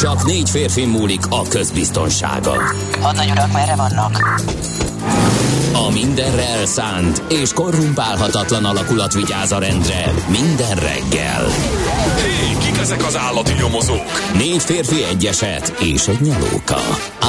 Csak négy férfi múlik a közbiztonsága. Hadnagy urak, merre vannak? A mindenre elszánt és korrumpálhatatlan alakulat vigyáz a rendre minden reggel. Hé, kik ezek az állati nyomozók? Négy férfi egyeset és egy nyalóka.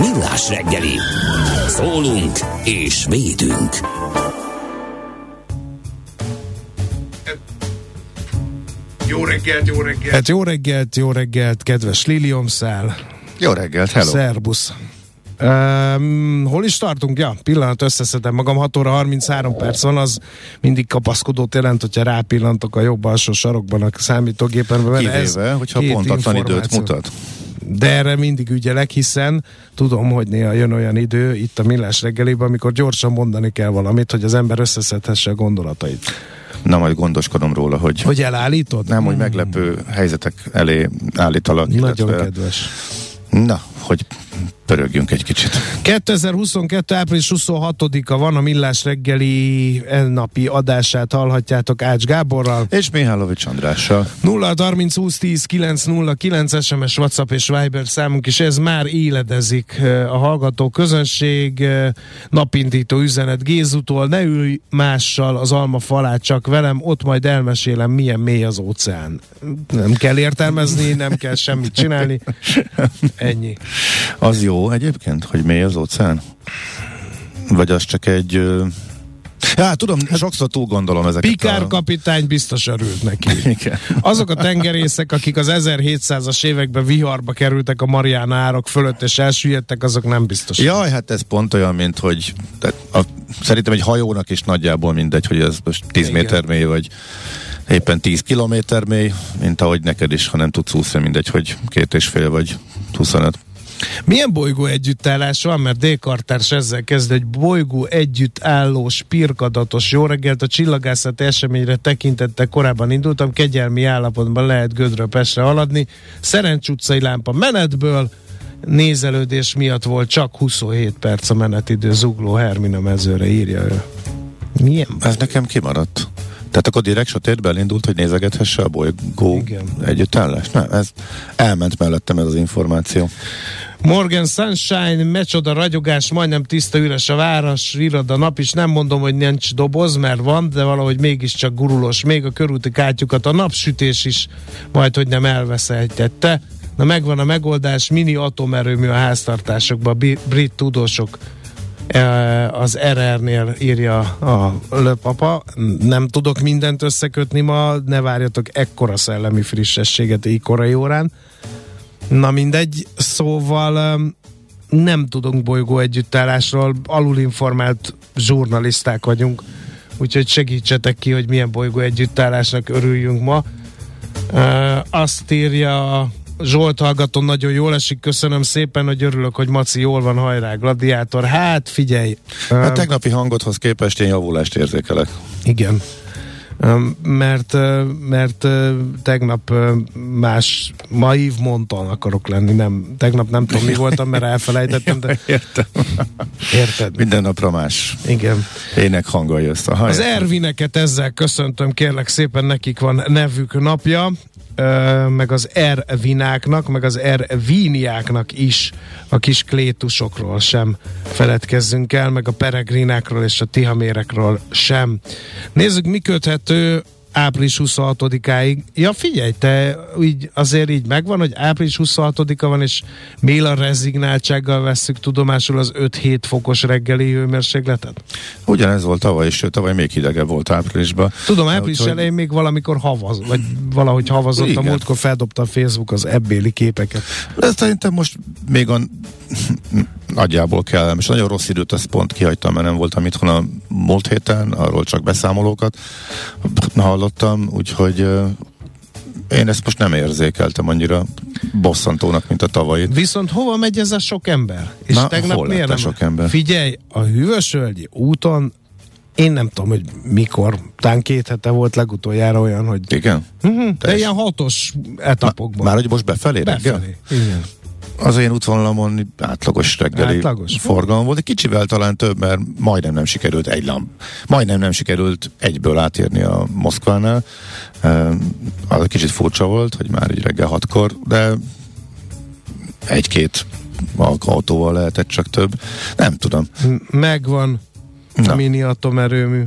Millás reggeli. Szólunk és védünk. Jó reggelt, jó reggelt! Hát jó reggelt, jó reggelt, kedves Liliomszál. Jó reggelt, hello! Szerbusz! Um, hol is tartunk? Ja, pillanat összeszedem magam, 6 óra 33 perc van, az mindig kapaszkodót jelent, hogyha rápillantok a jobb alsó sarokban a számítógépen. Kivéve, ez hogyha pontatlan időt mutat. De erre mindig ügyelek, hiszen tudom, hogy néha jön olyan idő itt a millás reggelében, amikor gyorsan mondani kell valamit, hogy az ember összeszedhesse a gondolatait. Na, majd gondoskodom róla, hogy... Hogy elállítod? Nem, hogy meglepő helyzetek elé állítalak. Nagyon illetve... kedves. Na, hogy pörögjünk egy kicsit. 2022. április 26-a van a Millás reggeli napi adását hallhatjátok Ács Gáborral. És Mihálovics Andrással. 0 30 20 10 909 SMS, WhatsApp és Viber számunk is, ez már éledezik a hallgató közönség. Napindító üzenet Gézutól, ne ülj mással az alma falát, csak velem, ott majd elmesélem, milyen mély az óceán. Nem kell értelmezni, nem kell semmit csinálni. Ennyi. Az jó egyébként, hogy mély az óceán? Vagy az csak egy... Ja, tudom, hát, sokszor túl gondolom ezeket. Pikár a... kapitány biztos örült neki. Igen. Azok a tengerészek, akik az 1700-as években viharba kerültek a Mariana árok fölött és elsüllyedtek, azok nem biztos. Jaj, hát ez pont olyan, mint hogy a, szerintem egy hajónak is nagyjából mindegy, hogy ez most 10 Igen. méter mély, vagy éppen 10 kilométer mély, mint ahogy neked is, ha nem tudsz úszni, mindegy, hogy két és fél vagy 25. Milyen bolygó együttállás van? Mert Descartes ezzel kezd egy bolygó együttálló, spirkadatos jó reggelt a csillagászati eseményre tekintette korábban indultam, kegyelmi állapotban lehet Gödről Pestre haladni, Szerencs utcai lámpa menetből, nézelődés miatt volt csak 27 perc a menetidő, zugló Hermina mezőre írja ő. Milyen? Ez nekem kimaradt. Tehát akkor direkt sötétbe elindult, hogy nézegethesse a bolygó Igen. együttállás? Nem, ez elment mellettem ez az információ. Morgan Sunshine, mecsoda ragyogás, majdnem tiszta üres a város, virad a nap is, nem mondom, hogy nincs doboz, mert van, de valahogy mégiscsak gurulós. Még a körúti kátyukat a napsütés is majd, hogy nem elveszejtette. Na megvan a megoldás, mini atomerőmű a háztartásokban, brit tudósok e, az RR-nél írja a löpapa, nem tudok mindent összekötni ma, ne várjatok ekkora szellemi frissességet így órán. Na mindegy, szóval nem tudunk bolygó együttállásról, alulinformált zsurnaliszták vagyunk, úgyhogy segítsetek ki, hogy milyen bolygó együttállásnak örüljünk ma. Azt írja Zsolt hallgató nagyon jól esik, köszönöm szépen, hogy örülök, hogy Maci jól van, hajrá, gladiátor. Hát figyelj! A tegnapi hangodhoz képest én javulást érzékelek. Igen mert, mert tegnap más, ma Yves Monton akarok lenni, nem, tegnap nem tudom mi voltam, mert elfelejtettem, de... Értem. Érted? Minden napra más. Igen. Ének hanggal jössz. Az Ervineket ezzel köszöntöm, kérlek szépen, nekik van nevük napja meg az ervináknak, meg az ervíniáknak is a kis klétusokról sem feledkezzünk el, meg a peregrinákról és a tihamérekről sem. Nézzük, mi köthető április 26-áig. Ja, figyelj, te így, azért így megvan, hogy április 26-a van, és méla rezignáltsággal vesszük tudomásul az 5-7 fokos reggeli hőmérsékletet? Ugyanez volt tavaly, és tavaly még hidegebb volt áprilisban. Tudom, április Úgyhogy- elején még valamikor havaz, vagy valahogy havazott, a Igen. múltkor feldobta a Facebook az ebbéli képeket. De szerintem most még a nagyjából kell, és nagyon rossz időt azt pont kihagytam, mert nem voltam itthon a múlt héten, arról csak beszámolókat hallottam, úgyhogy én ezt most nem érzékeltem annyira bosszantónak, mint a tavalyit. Viszont hova megy ez a sok ember? És Na, tegnap hol miért nem? sok ember? Figyelj, a Hűvösvölgyi úton én nem tudom, hogy mikor, talán két hete volt legutoljára olyan, hogy Igen? uh-huh, de ilyen hatos etapokban. Már hogy most befelé? Befelé. Igen. Az én útvonalamon átlagos reggeli Átlagos. forgalom volt, egy kicsivel talán több, mert majdnem nem sikerült egy lamp, majdnem nem sikerült egyből átérni a Moszkvánál. Az egy kicsit furcsa volt, hogy már így reggel hatkor, de egy-két autóval lehetett csak több. Nem tudom. Megvan a Na. mini atomerőmű.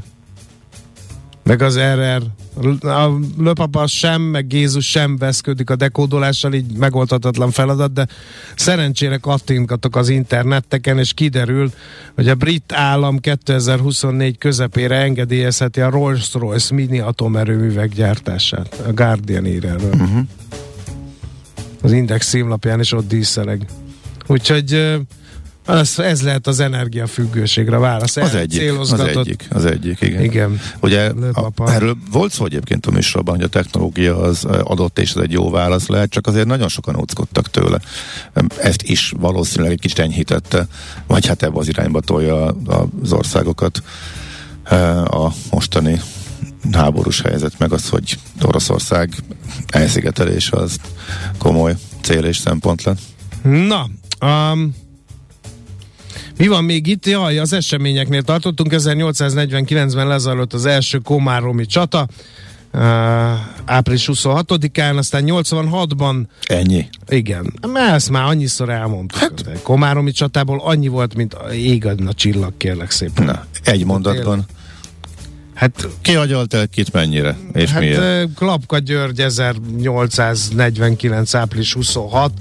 Meg az RR. A löpapa sem, meg Jézus sem veszködik a dekódolással, így megoldhatatlan feladat, de szerencsére kattintgatok az interneteken, és kiderül, hogy a brit állam 2024 közepére engedélyezheti a Rolls-Royce mini atomerőművek gyártását. A Guardian ír erről. Uh-huh. Az Index címlapján is ott díszeleg. Úgyhogy az, ez lehet az energiafüggőségre válasz. Az egyik, az egyik, az egyik, igen. Igen. Ugye a, erről volt szó egyébként a műsorban, hogy a technológia az adott és ez egy jó válasz lehet, csak azért nagyon sokan óckodtak tőle. Ezt is valószínűleg egy kicsit enyhítette, vagy hát ebbe az irányba tolja az országokat a mostani háborús helyzet, meg az, hogy Oroszország elszigetelése az komoly cél és szempont lett. Na, um, mi van még itt? Jaj, az eseményeknél tartottunk. 1849-ben lezajlott az első komáromi csata. Uh, április 26-án, aztán 86-ban Ennyi. igen, mert ezt már annyiszor elmondtuk. Hát, Komáromi csatából annyi volt, mint a ég adna csillag, kérlek szépen. Na, egy mondatban. Hát Ki agyalt el kit mennyire, és Hát miért? ö, Klapka György 1849. április 26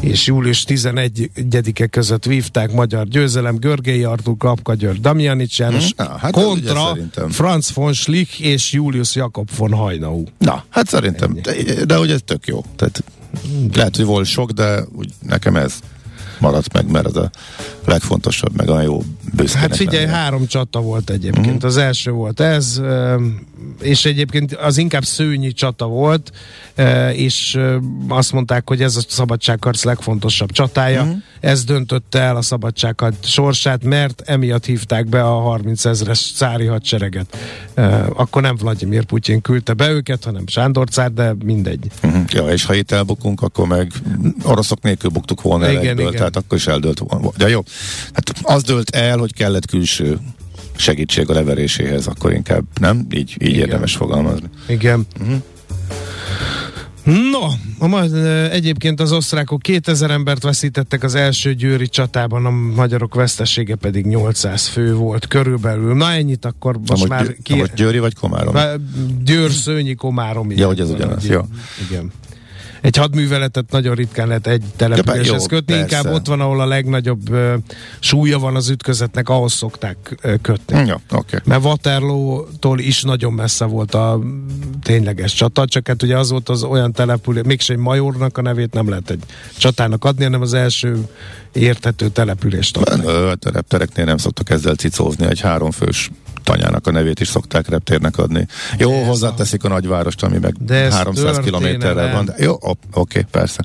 és július 11-e között vívták magyar győzelem Görgei Artúr, Klapka György, Damjanics János Hm, na, hát kontra. Franz von Schlich és Julius Jakob von Hajnau. Na, hát szerintem, de, de hogy ez tök jó. Tehát lehet, hogy volt sok, de úgy nekem ez maradt meg, mert ez a legfontosabb, meg olyan jó büszkének Hát figyelj, lenni. három csata volt egyébként. Mhm. Az első volt ez, és egyébként az inkább szőnyi csata volt, ö, és ö, azt mondták, hogy ez a szabadságharc legfontosabb csatája. Mhm. Ez döntötte el a szabadságharc sorsát, mert emiatt hívták be a 30 ezres cári hadsereget. Ö, Akkor nem Vladimir Putyin küldte be őket, hanem Sándor cár, de mindegy. Uh-huh. Ja, és ha itt elbukunk, akkor meg oroszok nélkül buktuk volna el Igen, egyből, igen. tehát akkor is eldőlt volna. De jó, hát az dőlt el, hogy kellett külső segítség a leveréséhez, akkor inkább nem? Így, így érdemes fogalmazni. Igen. Mhm. No, a ma, ö, egyébként az osztrákok 2000 embert veszítettek az első győri csatában, a magyarok vesztesége pedig 800 fő volt körülbelül. Na ennyit akkor most Most, már Győ, ki... most Győri vagy Komárom? Győr, Szőnyi, Komárom. Ja, hogy ez ugyanaz, jó. Igen. Egy hadműveletet nagyon ritkán lehet egy településhez jó, kötni, persze. inkább ott van, ahol a legnagyobb ö, súlya van az ütközetnek, ahhoz szokták kötni. Ja, oké. Mert Waterloo-tól is nagyon messze volt a tényleges csata, csak hát ugye az volt az olyan település, mégse egy majornak a nevét nem lehet egy csatának adni, hanem az első érthető települést adni. Ö, A reptereknél nem szoktak ezzel cicózni, egy háromfős tanyának a nevét is szokták reptérnek adni. Jó, De hozzáteszik a nagyvárost, ami meg De ez 300 történelem. kilométerre van. De jó, oké, persze.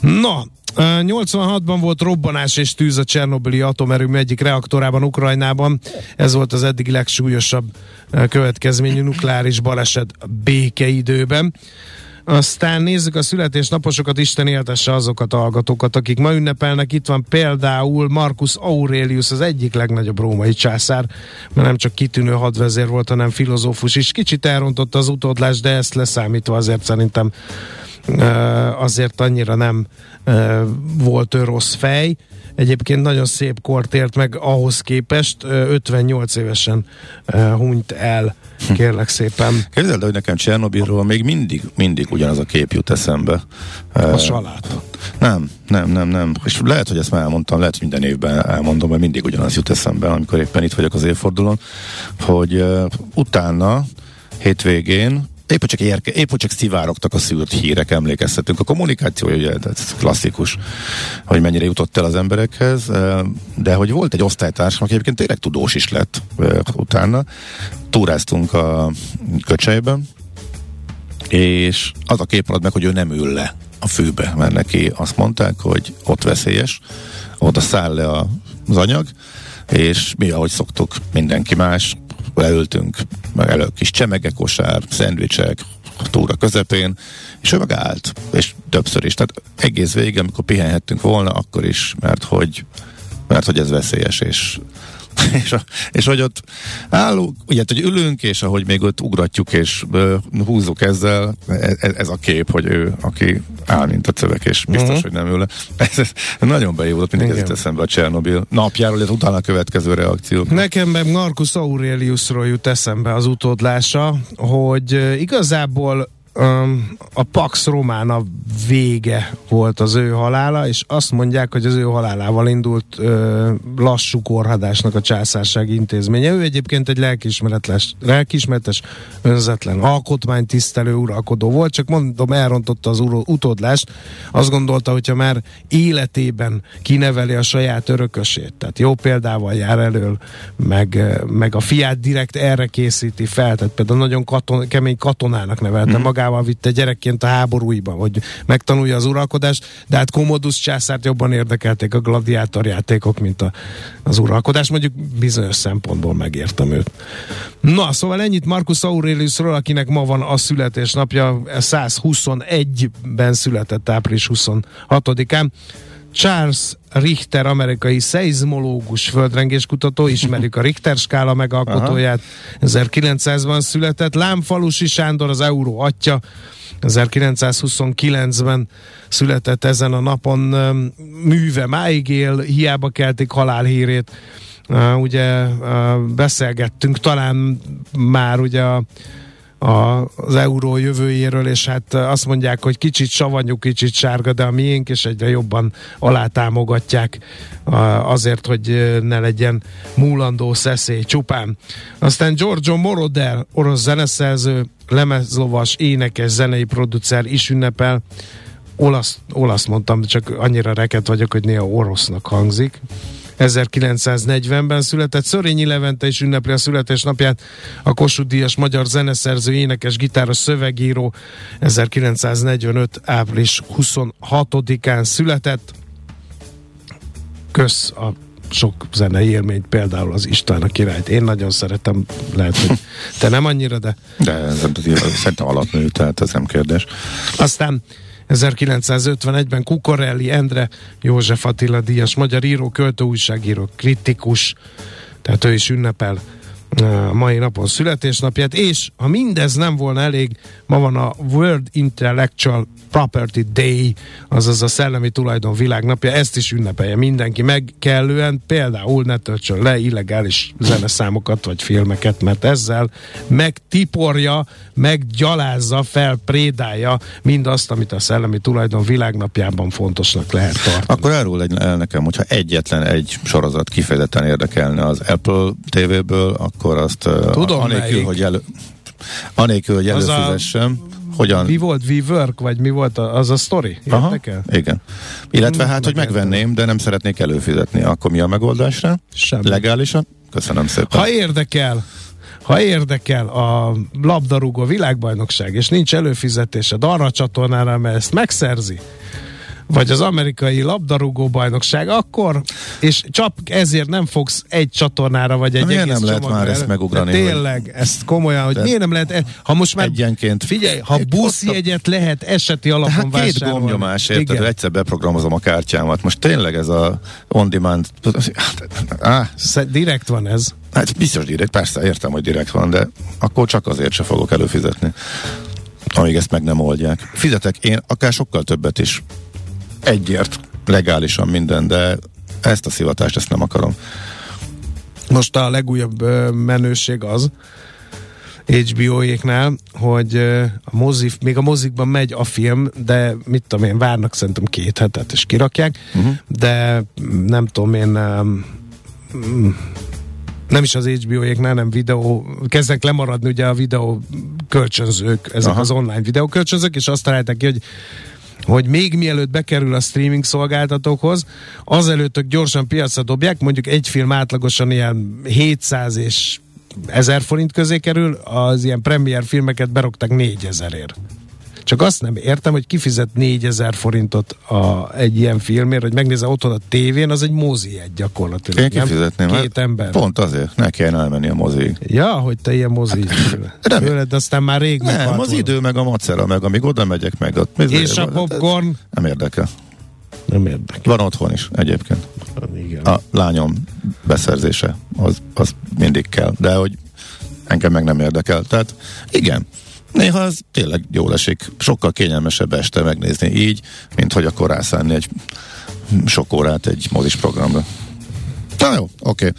Na, ö, 86-ban volt robbanás és tűz a Csernobili atomerőmű egyik reaktorában Ukrajnában. Ez volt az eddig legsúlyosabb következményű nukleáris baleset békeidőben. Aztán nézzük a születésnaposokat, Isten éltesse azokat a hallgatókat, akik ma ünnepelnek. Itt van például Marcus Aurelius, az egyik legnagyobb római császár, mert nem csak kitűnő hadvezér volt, hanem filozófus is. Kicsit elrontotta az utódlás, de ezt leszámítva azért szerintem azért annyira nem volt ő rossz fej. Egyébként nagyon szép kort ért meg ahhoz képest, 58 évesen hunyt el, kérlek szépen. Képzeld, hogy nekem Csernobilról még mindig, mindig ugyanaz a kép jut eszembe. A salád. Nem, nem, nem, nem. És lehet, hogy ezt már elmondtam, lehet, hogy minden évben elmondom, mert mindig ugyanaz jut eszembe, amikor éppen itt vagyok az évfordulón, hogy utána, hétvégén, épp csak, érke, épp hogy csak szivárogtak a szűrt hírek, emlékeztetünk. A kommunikáció, ugye, ez klasszikus, hogy mennyire jutott el az emberekhez, de hogy volt egy osztálytársam, aki egyébként tényleg tudós is lett utána. Túráztunk a köcsejben, és az a kép maradt meg, hogy ő nem ül le a fűbe, mert neki azt mondták, hogy ott veszélyes, oda száll le az anyag, és mi, ahogy szoktuk, mindenki más, leültünk, meg elő kis csemegekosár, szendvicsek, túra közepén, és ő meg állt, és többször is. Tehát egész végig, amikor pihenhettünk volna, akkor is, mert hogy, mert hogy ez veszélyes, és és, a, és hogy ott állunk, ugye, hogy ülünk, és ahogy még ott ugratjuk, és uh, húzzuk ezzel, ez, ez a kép, hogy ő, aki áll, mint a cövek, és biztos, uh-huh. hogy nem ül ez, ez nagyon bejózott, mindig ez eszembe a Csernobil napjáról, ez utána a következő reakciók. Nekem meg Marcus Aureliusról jut eszembe az utódlása, hogy igazából a Pax Romana vége volt az ő halála, és azt mondják, hogy az ő halálával indult ö, lassú korhadásnak a császárság intézménye. Ő egyébként egy lelkismeretes, lelkismeretes önzetlen alkotmánytisztelő uralkodó volt, csak mondom, elrontotta az utódlást. Azt gondolta, hogyha már életében kineveli a saját örökösét, tehát jó példával jár elől, meg, meg a fiát direkt erre készíti fel, tehát például nagyon katon, kemény katonának nevelte mm. magát, magával vitte gyerekként a háborúiba, hogy megtanulja az uralkodást, de hát Commodus császárt jobban érdekelték a gladiátor játékok, mint a, az uralkodás. Mondjuk bizonyos szempontból megértem őt. Na, szóval ennyit Marcus Aureliusról, akinek ma van a születésnapja, 121-ben született április 26-án. Charles Richter, amerikai szeizmológus, földrengéskutató, ismerjük a Richter skála megalkotóját, 1900-ban született, Lámfalusi Sándor, az euró atya, 1929-ben született ezen a napon műve máig él, hiába keltik halálhírét. Uh, ugye uh, beszélgettünk talán már ugye a, az euró jövőjéről, és hát azt mondják, hogy kicsit savanyú, kicsit sárga, de a miénk is egyre jobban alátámogatják azért, hogy ne legyen múlandó szeszély csupán. Aztán Giorgio Moroder, orosz zeneszerző, lemezlovas, énekes, zenei producer is ünnepel. Olasz, olasz mondtam, csak annyira reket vagyok, hogy néha orosznak hangzik. 1940-ben született. Szörényi Levente is ünnepli a születésnapját. A Kossuth Díjas magyar zeneszerző, énekes, gitáros, szövegíró 1945. április 26-án született. Kösz a sok zenei élményt, például az István a királyt. Én nagyon szeretem, lehet, hogy te nem annyira, de... De szerintem alapnő, tehát ez nem kérdés. Aztán 1951-ben Kukorelli Endre, József Attila Díjas, magyar író, költő, újságíró, kritikus, tehát ő is ünnepel a mai napon születésnapját, és ha mindez nem volna elég, ma van a World Intellectual Property Day, azaz a szellemi tulajdon világnapja, ezt is ünnepelje mindenki meg kellően, például ne töltsön le illegális zeneszámokat vagy filmeket, mert ezzel megtiporja, meggyalázza, felprédálja mindazt, amit a szellemi tulajdon világnapjában fontosnak lehet tartani. Akkor arról el nekem, hogyha egyetlen egy sorozat kifejezetten érdekelne az Apple TV-ből, akkor azt Tudom, anélkül, melyik. hogy elő, anélkül, hogy előfizessem, a hogyan... Mi volt WeWork, vagy mi volt az a sztori? Aha, igen. Illetve Hmm, hát, hogy megvenném, de nem szeretnék előfizetni. Akkor mi a megoldásra? Semmi. Legálisan? Köszönöm szépen. Ha érdekel, ha érdekel a labdarúgó világbajnokság, és nincs előfizetésed arra a csatornára, mert ezt megszerzi, vagy az amerikai labdarúgó bajnokság, akkor, és csak ezért nem fogsz egy csatornára, vagy egy Miért egész nem lehet már ezt elő- megugrani, De tényleg, ezt komolyan, hogy De- miért nem lehet, e- ha most már Egyenként. Figyelj, ha Egy buszjegyet lehet eseti alapon Hát két vásárolni. gombnyomás, érted? Igen. Egyszer beprogramozom a kártyámat. Most tényleg ez a on-demand... Sz- Direkt van ez. hát biztos direkt, persze értem, hogy direkt van, de akkor csak azért se fogok előfizetni. Amíg ezt meg nem oldják. Fizetek én akár sokkal többet is. Egyért, legálisan minden, de ezt a szivatást, ezt nem akarom. Most a legújabb menőség az, HBO-éknál, hogy a mozi, még a mozikban megy a film, de mit tudom én, várnak szerintem két hetet, és kirakják, uh-huh. de nem tudom én, um, nem is az HBO-éknál, nem videó, kezdnek lemaradni ugye a videó kölcsönzők, ezek Aha. az online videó kölcsönzők, és azt találták ki, hogy hogy még mielőtt bekerül a streaming szolgáltatókhoz, azelőtt ők gyorsan piacra dobják, mondjuk egy film átlagosan ilyen 700 és 1000 forint közé kerül, az ilyen premier filmeket beroktak 4000ért. Csak azt nem értem, hogy kifizet 4000 forintot a, egy ilyen filmért, hogy megnézze otthon a tévén, az egy mozi egy gyakorlatilag. Én kifizetném. Nem? hát Két ember. Pont azért, ne kelljen elmenni a moziig. Ja, hogy te ilyen mozi. nem- Tőled aztán már rég Nem, az volna. idő, meg a macera, meg amíg oda megyek, meg ott. És a popcorn Nem érdekel. nem érdekel. Van otthon is egyébként. Igen. A lányom beszerzése, az, az mindig kell, de hogy engem meg nem érdekel. Tehát igen, néha az tényleg jól esik. Sokkal kényelmesebb este megnézni így, mint hogy akkor rászánni egy sok órát egy mozis programra. Na jó, oké.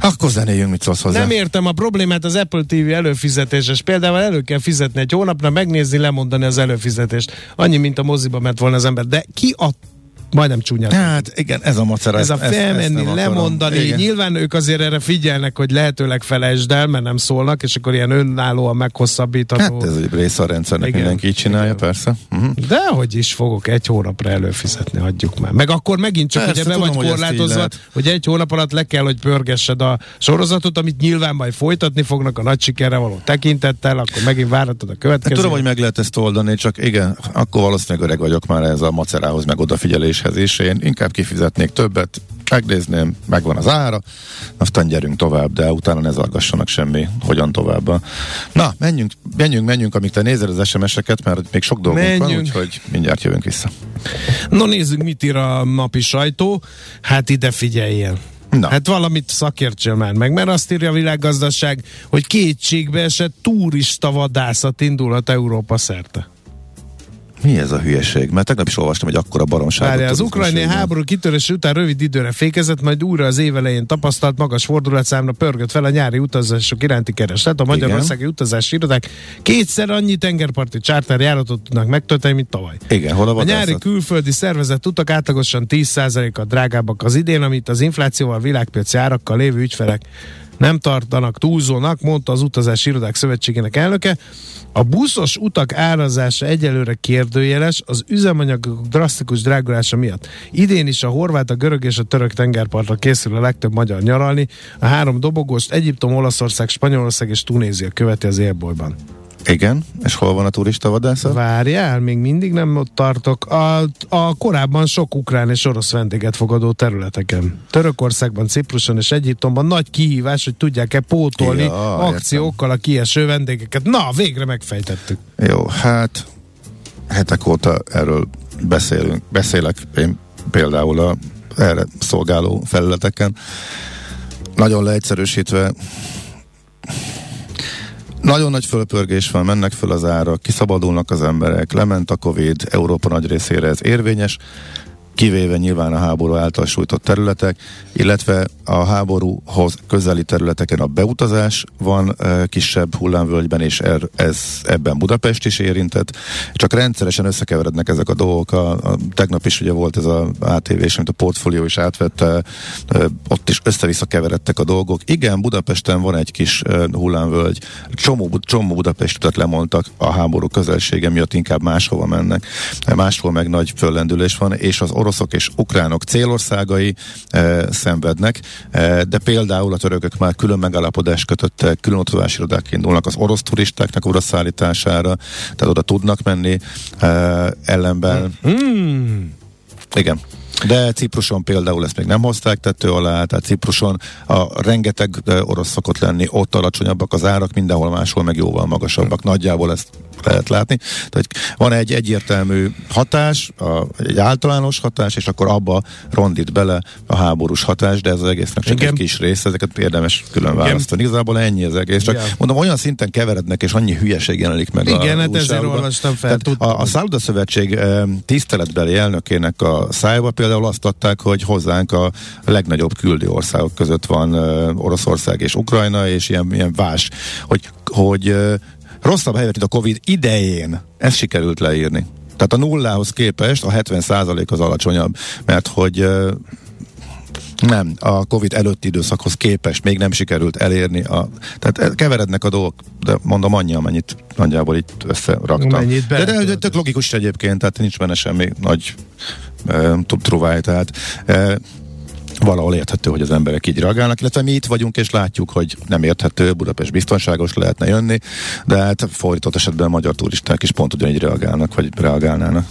Akkor zenéljünk, mit szólsz hozzá? Nem értem a problémát az Apple TV előfizetéses. Például elő kell fizetni egy hónapra, megnézni, lemondani az előfizetést. Annyi, mint a moziba ment volna az ember. De ki a majdnem csúnyát. Hát igen, ez a macera. Ez a ezt- ezt- ezt felmenni, akarom. lemondani, Igen. nyilván ők azért erre figyelnek, hogy lehetőleg felejtsd el, mert nem szólnak, és akkor ilyen önállóan meghosszabbítható. Hát ez egy része a rendszernek, Igen. mindenki így csinálja, persze. Uh-huh. De hogy is fogok egy hónapra előfizetni, hagyjuk már. Meg akkor megint csak Persze, ugye be tudom, vagy ezt korlátozva, hogy egy hónap alatt le kell, hogy pörgessed a sorozatot, amit nyilván majd folytatni fognak a nagy sikerre való tekintettel, akkor megint várhatod a Hát következő. tudom, hogy meg lehet ezt oldani, csak igen, akkor valószínűleg öreg vagyok már ez a macerához, meg odafigyeléshez is. Én inkább kifizetnék többet, megnézném, megvan az ára, aztán gyerünk tovább, de utána ne zargassanak semmi, hogyan tovább. Na, menjünk, menjünk, menjünk, amíg te nézed az SMS-eket, mert még sok dolgunk van, Menjünk. úgyhogy mindjárt jövünk vissza. No nézzük, mit ír a napi sajtó. Hát ide figyeljen. Na. Hát valamit szakértsél már meg, mert azt írja a világgazdaság, hogy kétségbe esett turista vadászat indulhat Európa szerte. Mi ez a hülyeség? Mert tegnap is olvastam egy akkora baromságot. Várja, az ukrajnai háború kitörés után rövid időre fékezett, majd újra az évelején tapasztalt magas fordulatszámra pörgött fel a nyári utazások iránti kereslet. A magyarországi utazási irodák kétszer annyi tengerparti charter járatot tudnak megtölteni, mint tavaly. Igen, hol a A nyári vadászat? külföldi szervezett utak átlagosan 10%-kal drágábbak az idén, amit az inflációval, világpiaci árakkal lévő ügyfelek nem tartanak túlzónak, mondta az Utazási Irodák Szövetségének elnöke. A buszos utak árazása egyelőre kérdőjeles az üzemanyagok drasztikus drágulása miatt. Idén is a horvát, a görög és a török tengerpartra készül a legtöbb magyar nyaralni. A három dobogóst Egyiptom, Olaszország, Spanyolország és Tunézia követi az élbolyban. Igen, és hol van a turista vadászat? Várjál, még mindig nem ott tartok. A, a korábban sok ukrán és orosz vendéget fogadó területeken. Törökországban, Cipruson és Egyiptomban nagy kihívás, hogy tudják-e pótolni Ja, akciókkal a kieső vendégeket. Na, végre megfejtettük. Jó, hát hetek óta erről beszélünk, beszélek én például a erre szolgáló felületeken. Nagyon leegyszerűsítve nagyon nagy fölpörgés van, mennek föl az árak, kiszabadulnak az emberek, lement a Covid, Európa nagy részére ez érvényes, kivéve nyilván a háború által sújtott területek, illetve a háborúhoz közeli területeken a beutazás van e, kisebb hullámvölgyben, és er, ez ebben Budapest is érintett. Csak rendszeresen összekeverednek ezek a dolgok. A, a, tegnap is ugye volt ez a ATV-s, amit a portfólió is átvette, e, ott is össze-vissza keveredtek a dolgok. Igen, Budapesten van egy kis e, hullámvölgy, csomó, csomó Budapest utat lemondtak a háború közelsége miatt, inkább máshova mennek. Máshol meg nagy föllendülés van, és az oroszok és ukránok célországai e, szenvednek, e, de például a törökök már külön megállapodást kötöttek, külön utazási irodák indulnak az orosz turistáknak oda szállítására, tehát oda tudnak menni e, ellenben. Hmm. Igen. De Cipruson például ezt még nem hozták tető alá, tehát Cipruson a rengeteg orosz szokott lenni, ott alacsonyabbak az árak, mindenhol máshol meg jóval magasabbak. Nagyjából ezt lehet látni. Tehát van egy egyértelmű hatás, a, egy általános hatás, és akkor abba rondít bele a háborús hatás, de ez az egésznek csak Igen. egy kis rész, ezeket érdemes külön választani. Igazából ennyi az egész. Csak Igen. mondom, olyan szinten keverednek, és annyi hülyeség jelenik meg Igen, a hát ezért olvastam fel. a, a Szálloda Szövetség tiszteletbeli elnökének a szájba például azt adták, hogy hozzánk a legnagyobb küldő országok között van Oroszország és Ukrajna, és ilyen, ilyen vás, hogy, hogy rosszabb helyet, mint a Covid idején. Ezt sikerült leírni. Tehát a nullához képest a 70% az alacsonyabb, mert hogy nem, a Covid előtti időszakhoz képest még nem sikerült elérni. A, tehát keverednek a dolgok, de mondom annyi, amennyit nagyjából itt összeraktam. De, de, de tök logikus egyébként, tehát nincs benne semmi nagy e, truváj, tehát e, valahol érthető, hogy az emberek így reagálnak, illetve mi itt vagyunk és látjuk, hogy nem érthető, Budapest biztonságos lehetne jönni, de hát fordított esetben a magyar turisták is pont ugyanígy reagálnak, vagy reagálnának.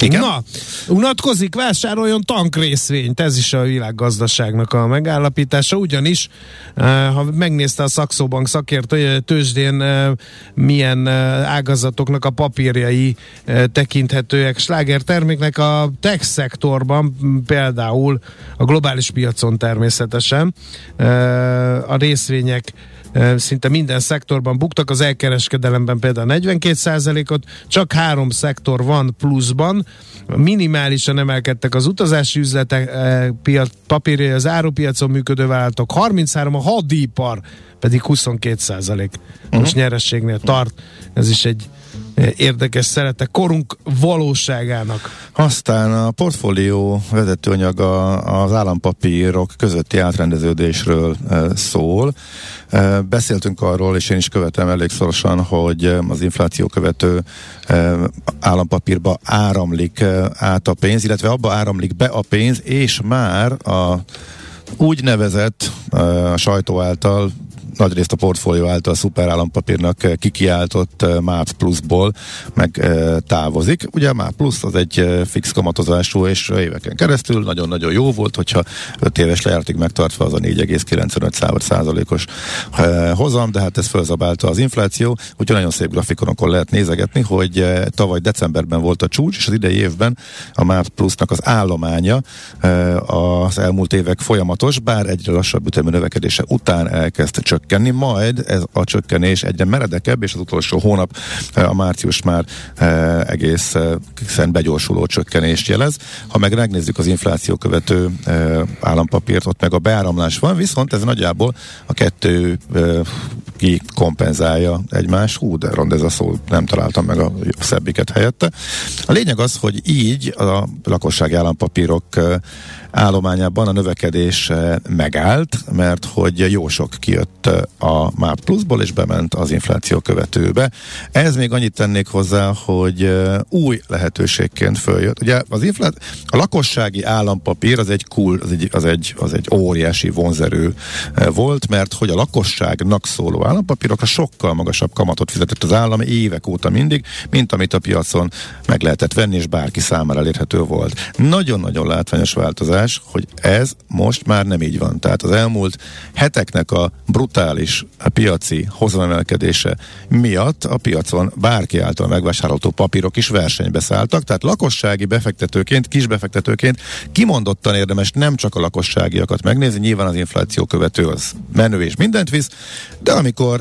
Igen? Na, unatkozik, vásároljon tankrészvényt, ez is a világgazdaságnak a megállapítása, ugyanis eh, ha megnézte a Saxobank szakértő tőzsdén eh, milyen eh, ágazatoknak a papírjai tekinthetőek sláger terméknek a tech szektorban, például a globális piacon természetesen a részvények szinte minden szektorban buktak, az elkereskedelemben például 42%-ot, csak három szektor van pluszban, minimálisan emelkedtek az utazási üzletek piac, papírjai, az árupiacon működő vállalatok, 33 a hadipar pedig 22 százalék uh-huh. most nyerességnél tart. Ez is egy érdekes szerete korunk valóságának. Aztán a portfólió vezetőanyaga az állampapírok közötti átrendeződésről szól. Beszéltünk arról, és én is követem elég szorosan, hogy az infláció követő állampapírba áramlik át a pénz, illetve abba áramlik be a pénz, és már a úgynevezett a sajtó által nagyrészt a portfólió által a szuper állampapírnak eh, kikiáltott eh, MÁP pluszból meg eh, távozik. Ugye a MÁP plusz az egy fix kamatozású, és éveken keresztül nagyon-nagyon jó volt, hogyha 5 éves lejártig megtartva az a 4,95 százalékos hozam, de hát ez fölzabálta az infláció, úgyhogy nagyon szép grafikonokon lehet nézegetni, hogy tavaly decemberben volt a csúcs, és az idei évben a MÁP plusznak az állománya az elmúlt évek folyamatos, bár egyre lassabb ütemű növekedése után elkezd csökkenni csökkenni, majd ez a csökkenés egyre meredekebb, és az utolsó hónap, eh, a március már eh, egészen begyorsuló csökkenést jelez. Ha meg megnézzük az infláció követő eh, állampapírt, ott meg a beáramlás van, viszont ez nagyjából a kettő ki kompenzálja egymás. Hú, de rond ez a szó, nem találtam meg a szebbiket helyette. A lényeg az, hogy így a lakossági állampapírok állományában a növekedés megállt, mert hogy jó sok kijött a MÁP pluszból, és bement az infláció követőbe. Ez még annyit tennék hozzá, hogy új lehetőségként följött. Ugye az inflát, a lakossági állampapír az egy cool, az egy, az egy, az egy óriási vonzerő volt, mert hogy a lakosságnak szóló a sokkal magasabb kamatot fizetett az állam évek óta mindig, mint amit a piacon meg lehetett venni, és bárki számára elérhető volt. Nagyon-nagyon látványos változás, hogy ez most már nem így van. Tehát az elmúlt heteknek a brutális piaci hozamemelkedése miatt a piacon bárki által megvásárolható papírok is versenybe szálltak, tehát lakossági befektetőként, kisbefektetőként kimondottan érdemes nem csak a lakosságiakat megnézni, nyilván az infláció követő az menő és mindent visz, de amikor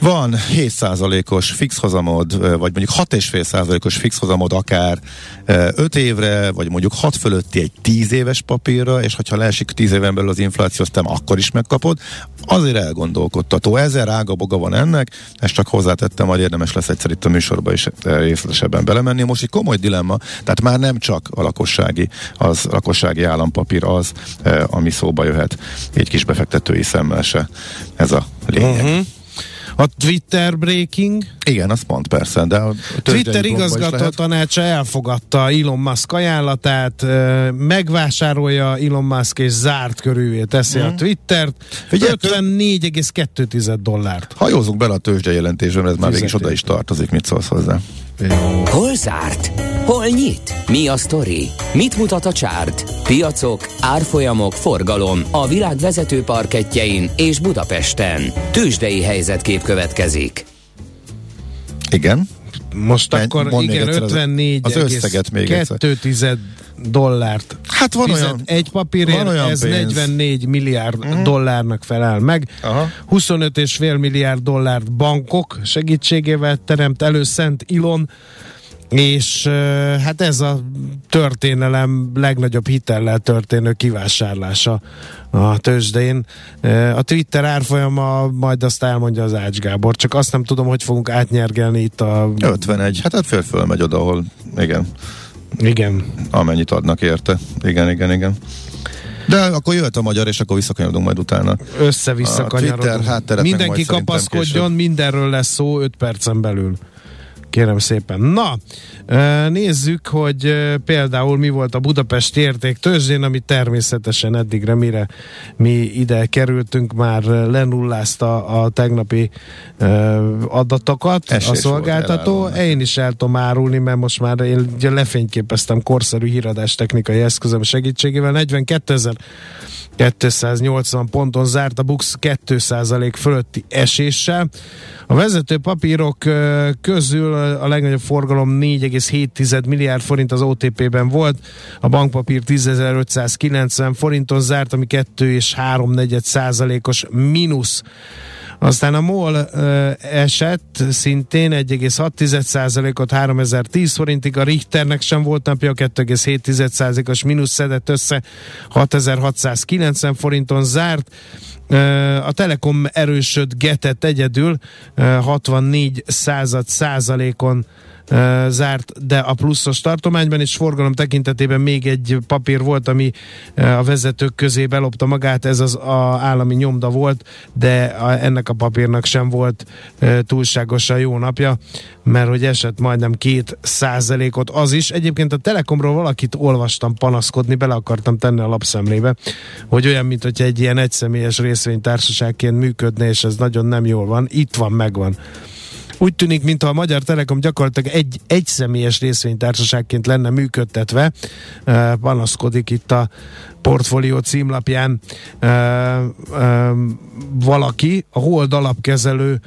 van 7%-os fix hozamod, vagy mondjuk 6,5%-os fix hozamod akár 5 évre, vagy mondjuk 6 fölötti egy 10 éves papírra, és hogyha leesik 10 éven belül az infláció, aztán akkor is megkapod, azért elgondolkodtató. Ezer ága boga van ennek, ezt csak hozzátettem, hogy érdemes lesz egyszer itt a műsorba is részletesebben belemenni. Most egy komoly dilemma, tehát már nem csak a lakossági, az lakossági állampapír az, ami szóba jöhet egy kis befektetői szemmel se. Ez a lényeg. Uh-huh. A Twitter breaking? Igen, az pont persze, de a Twitter igazgató tanácsa elfogadta Elon Musk ajánlatát, megvásárolja Elon Musk és zárt körülvé teszi hmm. a Twittert. 54,2 dollárt. Hajózunk bele a tőzsde jelentésben, ez már végig oda is tartozik, mit szólsz hozzá? Hol zárt? Hol nyit? Mi a sztori? Mit mutat a csárt? Piacok, árfolyamok, forgalom a világ vezető parketjein és Budapesten. Tősdei helyzetkép következik. Igen. Most Men- akkor igen, egyszer az- 54 az összeget még egyszer. 2 dollárt Hát van olyan... egy papírért, van olyan ez pénz. 44 milliárd uh-huh. dollárnak felel meg. Aha. 25,5 milliárd dollárt bankok segítségével teremt elő Szent Ilon, és hát ez a történelem legnagyobb hitellel történő kivásárlása a tőzsdén. A Twitter árfolyama majd azt elmondja az Ács Gábor, csak azt nem tudom, hogy fogunk átnyergelni itt a... 51. Hát hát fél fölmegy oda, ahol igen, Igen. amennyit adnak érte. Igen, igen, igen. De akkor jöhet a magyar, és akkor visszakanyarodunk majd utána. össze-vissza Mindenki kapaszkodjon, később. mindenről lesz szó 5 percen belül. Kérem szépen. Na, nézzük, hogy például mi volt a Budapesti érték tőzsdén, ami természetesen eddigre, mire mi ide kerültünk, már lenullázta a tegnapi adatokat Esés a szolgáltató. Én is el tudom árulni, mert most már én lefényképeztem korszerű híradás technikai eszközöm segítségével. 42 ezer 280 ponton zárt a Bux 2% fölötti eséssel. A vezető papírok közül a legnagyobb forgalom 4,7 milliárd forint az OTP-ben volt, a bankpapír 10.590 forinton zárt, ami 2 és 3 százalékos mínusz. Aztán a MOL esett szintén 1,6%-ot 3010 forintig, a Richternek sem volt napja, 2,7%-os mínusz szedett össze 6690 forinton zárt. A Telekom erősödgetett egyedül ö, 64 század százalékon zárt, de a pluszos tartományban és forgalom tekintetében még egy papír volt, ami a vezetők közé belopta magát, ez az a állami nyomda volt, de ennek a papírnak sem volt túlságosan jó napja, mert hogy esett majdnem két százalékot az is. Egyébként a Telekomról valakit olvastam panaszkodni, bele akartam tenni a lapszemlébe, hogy olyan, mint hogy egy ilyen egyszemélyes részvénytársaságként működne, és ez nagyon nem jól van. Itt van, megvan. Úgy tűnik, mintha a Magyar Telekom gyakorlatilag egy, egy személyes részvénytársaságként lenne működtetve. Panaszkodik itt a portfólió címlapján valaki, a Hold alapkezelő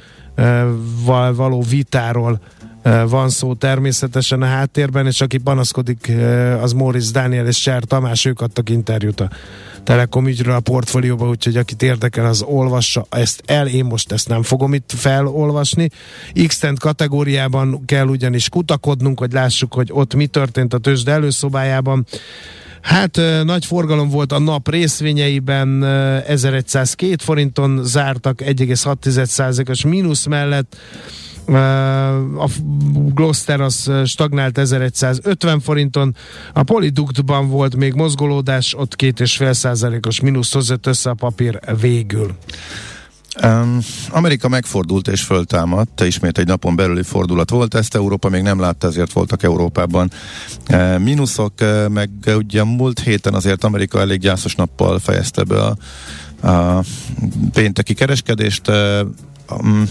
val- való vitáról van szó természetesen a háttérben, és aki panaszkodik, az Móricz Dániel és Cser Tamás, ők adtak interjút a Telekom ügyről a portfólióba, úgyhogy akit érdekel, az olvassa ezt el, én most ezt nem fogom itt felolvasni. x kategóriában kell ugyanis kutakodnunk, hogy lássuk, hogy ott mi történt a tőzsde előszobájában. Hát nagy forgalom volt a nap részvényeiben, ö, 1102 forinton zártak 1,6%-os mínusz mellett, a Gloster az stagnált 1150 forinton, a Polyductban volt még mozgolódás, ott 2,5%-os mínusz hozott össze a papír végül. Um, Amerika megfordult és föltámadt, ismét egy napon belüli fordulat volt, ezt Európa még nem látta, ezért voltak Európában uh, mínuszok, uh, meg ugye múlt héten azért Amerika elég gyászos nappal fejezte be a, a pénteki kereskedést, uh, um,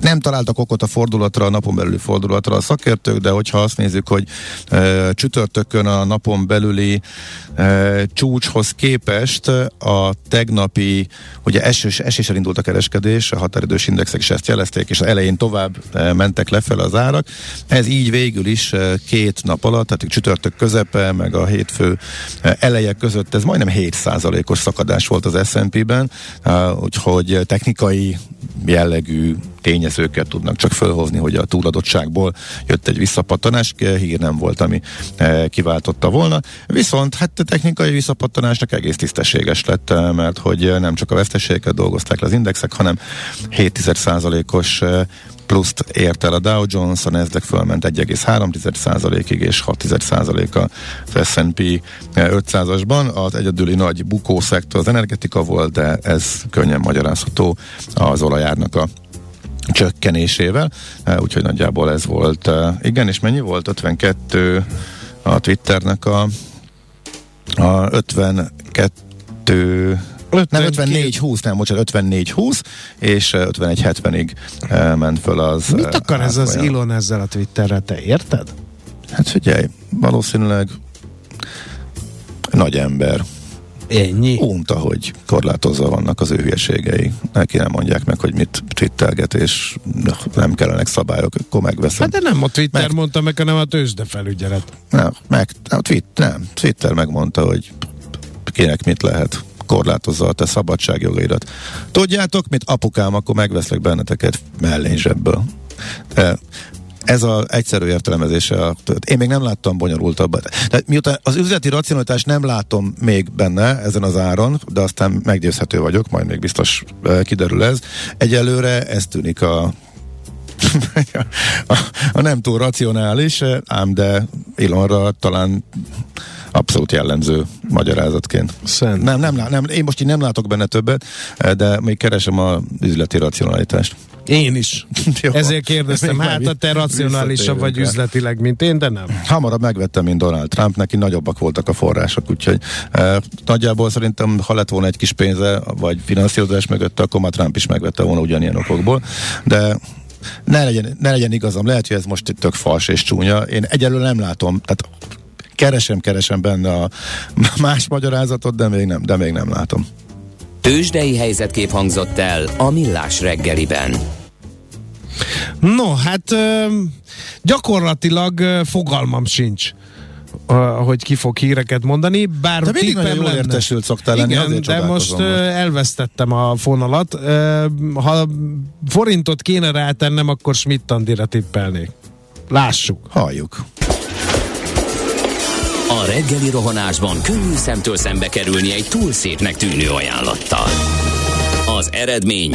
nem találtak okot a fordulatra, a napon belüli fordulatra a szakértők, de hogyha azt nézzük, hogy e, csütörtökön a napon belüli e, csúcshoz képest a tegnapi, ugye esős, eséssel indult a kereskedés, a határidős indexek is ezt jelezték, és az elején tovább e, mentek lefelé az árak. Ez így végül is e, két nap alatt, tehát csütörtök közepe, meg a hétfő eleje között, ez majdnem 7%-os szakadás volt az S&P-ben, úgyhogy technikai jellegű tényezőket tudnak csak fölhozni, hogy a túladottságból jött egy visszapattanás, hír nem volt, ami eh, kiváltotta volna. Viszont hát a technikai visszapattanásnak egész tisztességes lett, eh, mert hogy eh, nem csak a veszteségeket dolgozták le az indexek, hanem 7%-os eh, pluszt ért el a Dow Jones, a Nasdaq fölment 1,3%-ig és 6% a S&P 500-asban. Az egyedüli nagy bukószektor az energetika volt, de ez könnyen magyarázható az olajárnak a csökkenésével, Eh, úgyhogy nagyjából ez volt. eh, Igen, és mennyi volt? 52 a Twitternek a, a 52 nem 54 20, nem, bocsánat, 54 20 és eh, 51 70-ig eh, ment föl az Mit akar ez az árfolyam. Elon ezzel a Twitterrel, te érted? Hát figyelj, valószínűleg nagy ember. Ennyi. Unta, hogy korlátozva vannak az ő hülyeségei. Neki nem mondják meg, hogy mit twittelget, és nem kellenek szabályok, akkor megveszem. Hát de nem a Twitter Meg- mondta meg, hanem a tőzsdefelügyelet. Nem, meg, nem, twit, nem, Twitter megmondta, hogy kinek mit lehet korlátozza a te szabadságjogaidat. Tudjátok, mit apukám, akkor megveszlek benneteket mellényzsebből. De ez az egyszerű értelmezése. A, én még nem láttam bonyolultabbat. Tehát miután az üzleti racionalitást nem látom még benne ezen az áron, de aztán meggyőzhető vagyok, majd még biztos eh, kiderül ez. Egyelőre ez tűnik a a, a nem túl racionális, eh, ám de Ilonra talán abszolút jellemző magyarázatként. Szent. Nem, nem, nem, én most így nem látok benne többet, eh, de még keresem a üzleti racionalitást. Én is. Jó. Ezért kérdeztem, Még hát a te racionálisabb vagy rá. üzletileg, mint én, de nem. Hamarabb megvettem, mint Donald Trump, neki nagyobbak voltak a források, úgyhogy eh, nagyjából szerintem, ha lett volna egy kis pénze, vagy finanszírozás mögött, akkor már Trump is megvette volna ugyanilyen okokból, de ne legyen, ne legyen igazam, lehet, hogy ez most itt tök fals és csúnya, én egyelőre nem látom, tehát keresem, keresem benne a más magyarázatot, de még nem, de még nem látom. Tőzsdei helyzetkép hangzott el a Millás reggeliben. No, hát gyakorlatilag fogalmam sincs hogy ki fog híreket mondani, bár De mindig nagyon jól lenne. értesült szoktál lenni, Igen, de most, most. elvesztettem a fonalat. Ha forintot kéne rátennem, akkor Schmidt Andira tippelnék. Lássuk. Halljuk. A reggeli rohanásban könnyű szemtől szembe kerülni egy túl szépnek tűnő ajánlattal. Az eredmény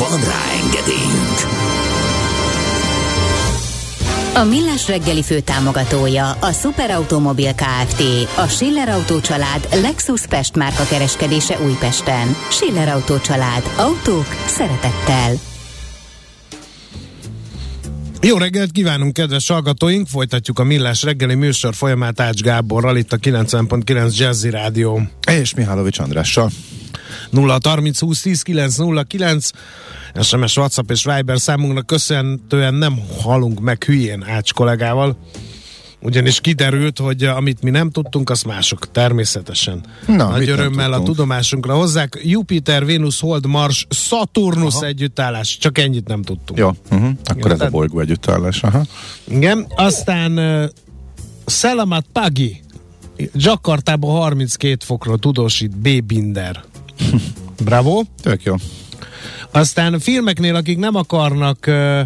Van rá engedélyünk! A Millás reggeli fő támogatója a Superautomobil KFT, a Schiller Autó család Lexus Pest márka kereskedése Újpesten. Schiller Autó család. Autók szeretettel. Jó reggelt kívánunk, kedves hallgatóink! Folytatjuk a Millás reggeli műsor folyamát Ács Gáborral, itt a 90.9 Jazzy Rádió. És Mihálovics Andrással. 0 30 20 10 909 SMS, WhatsApp és Viber számunknak köszönhetően nem halunk meg hülyén Ács kollégával, ugyanis kiderült, hogy amit mi nem tudtunk, azt mások természetesen. Na, Nagy örömmel a tudomásunkra hozzák. Jupiter, Venus, Hold, Mars, Saturnus együttállás. Csak ennyit nem tudtunk. Jó, uh-huh. akkor ez a Érted? bolygó együttállás. Aha. Igen, aztán uh, Selamat Pagi Jakartában 32 fokról tudósít B. Binder. Bravo. Tök jó. Aztán a filmeknél, akik nem akarnak uh,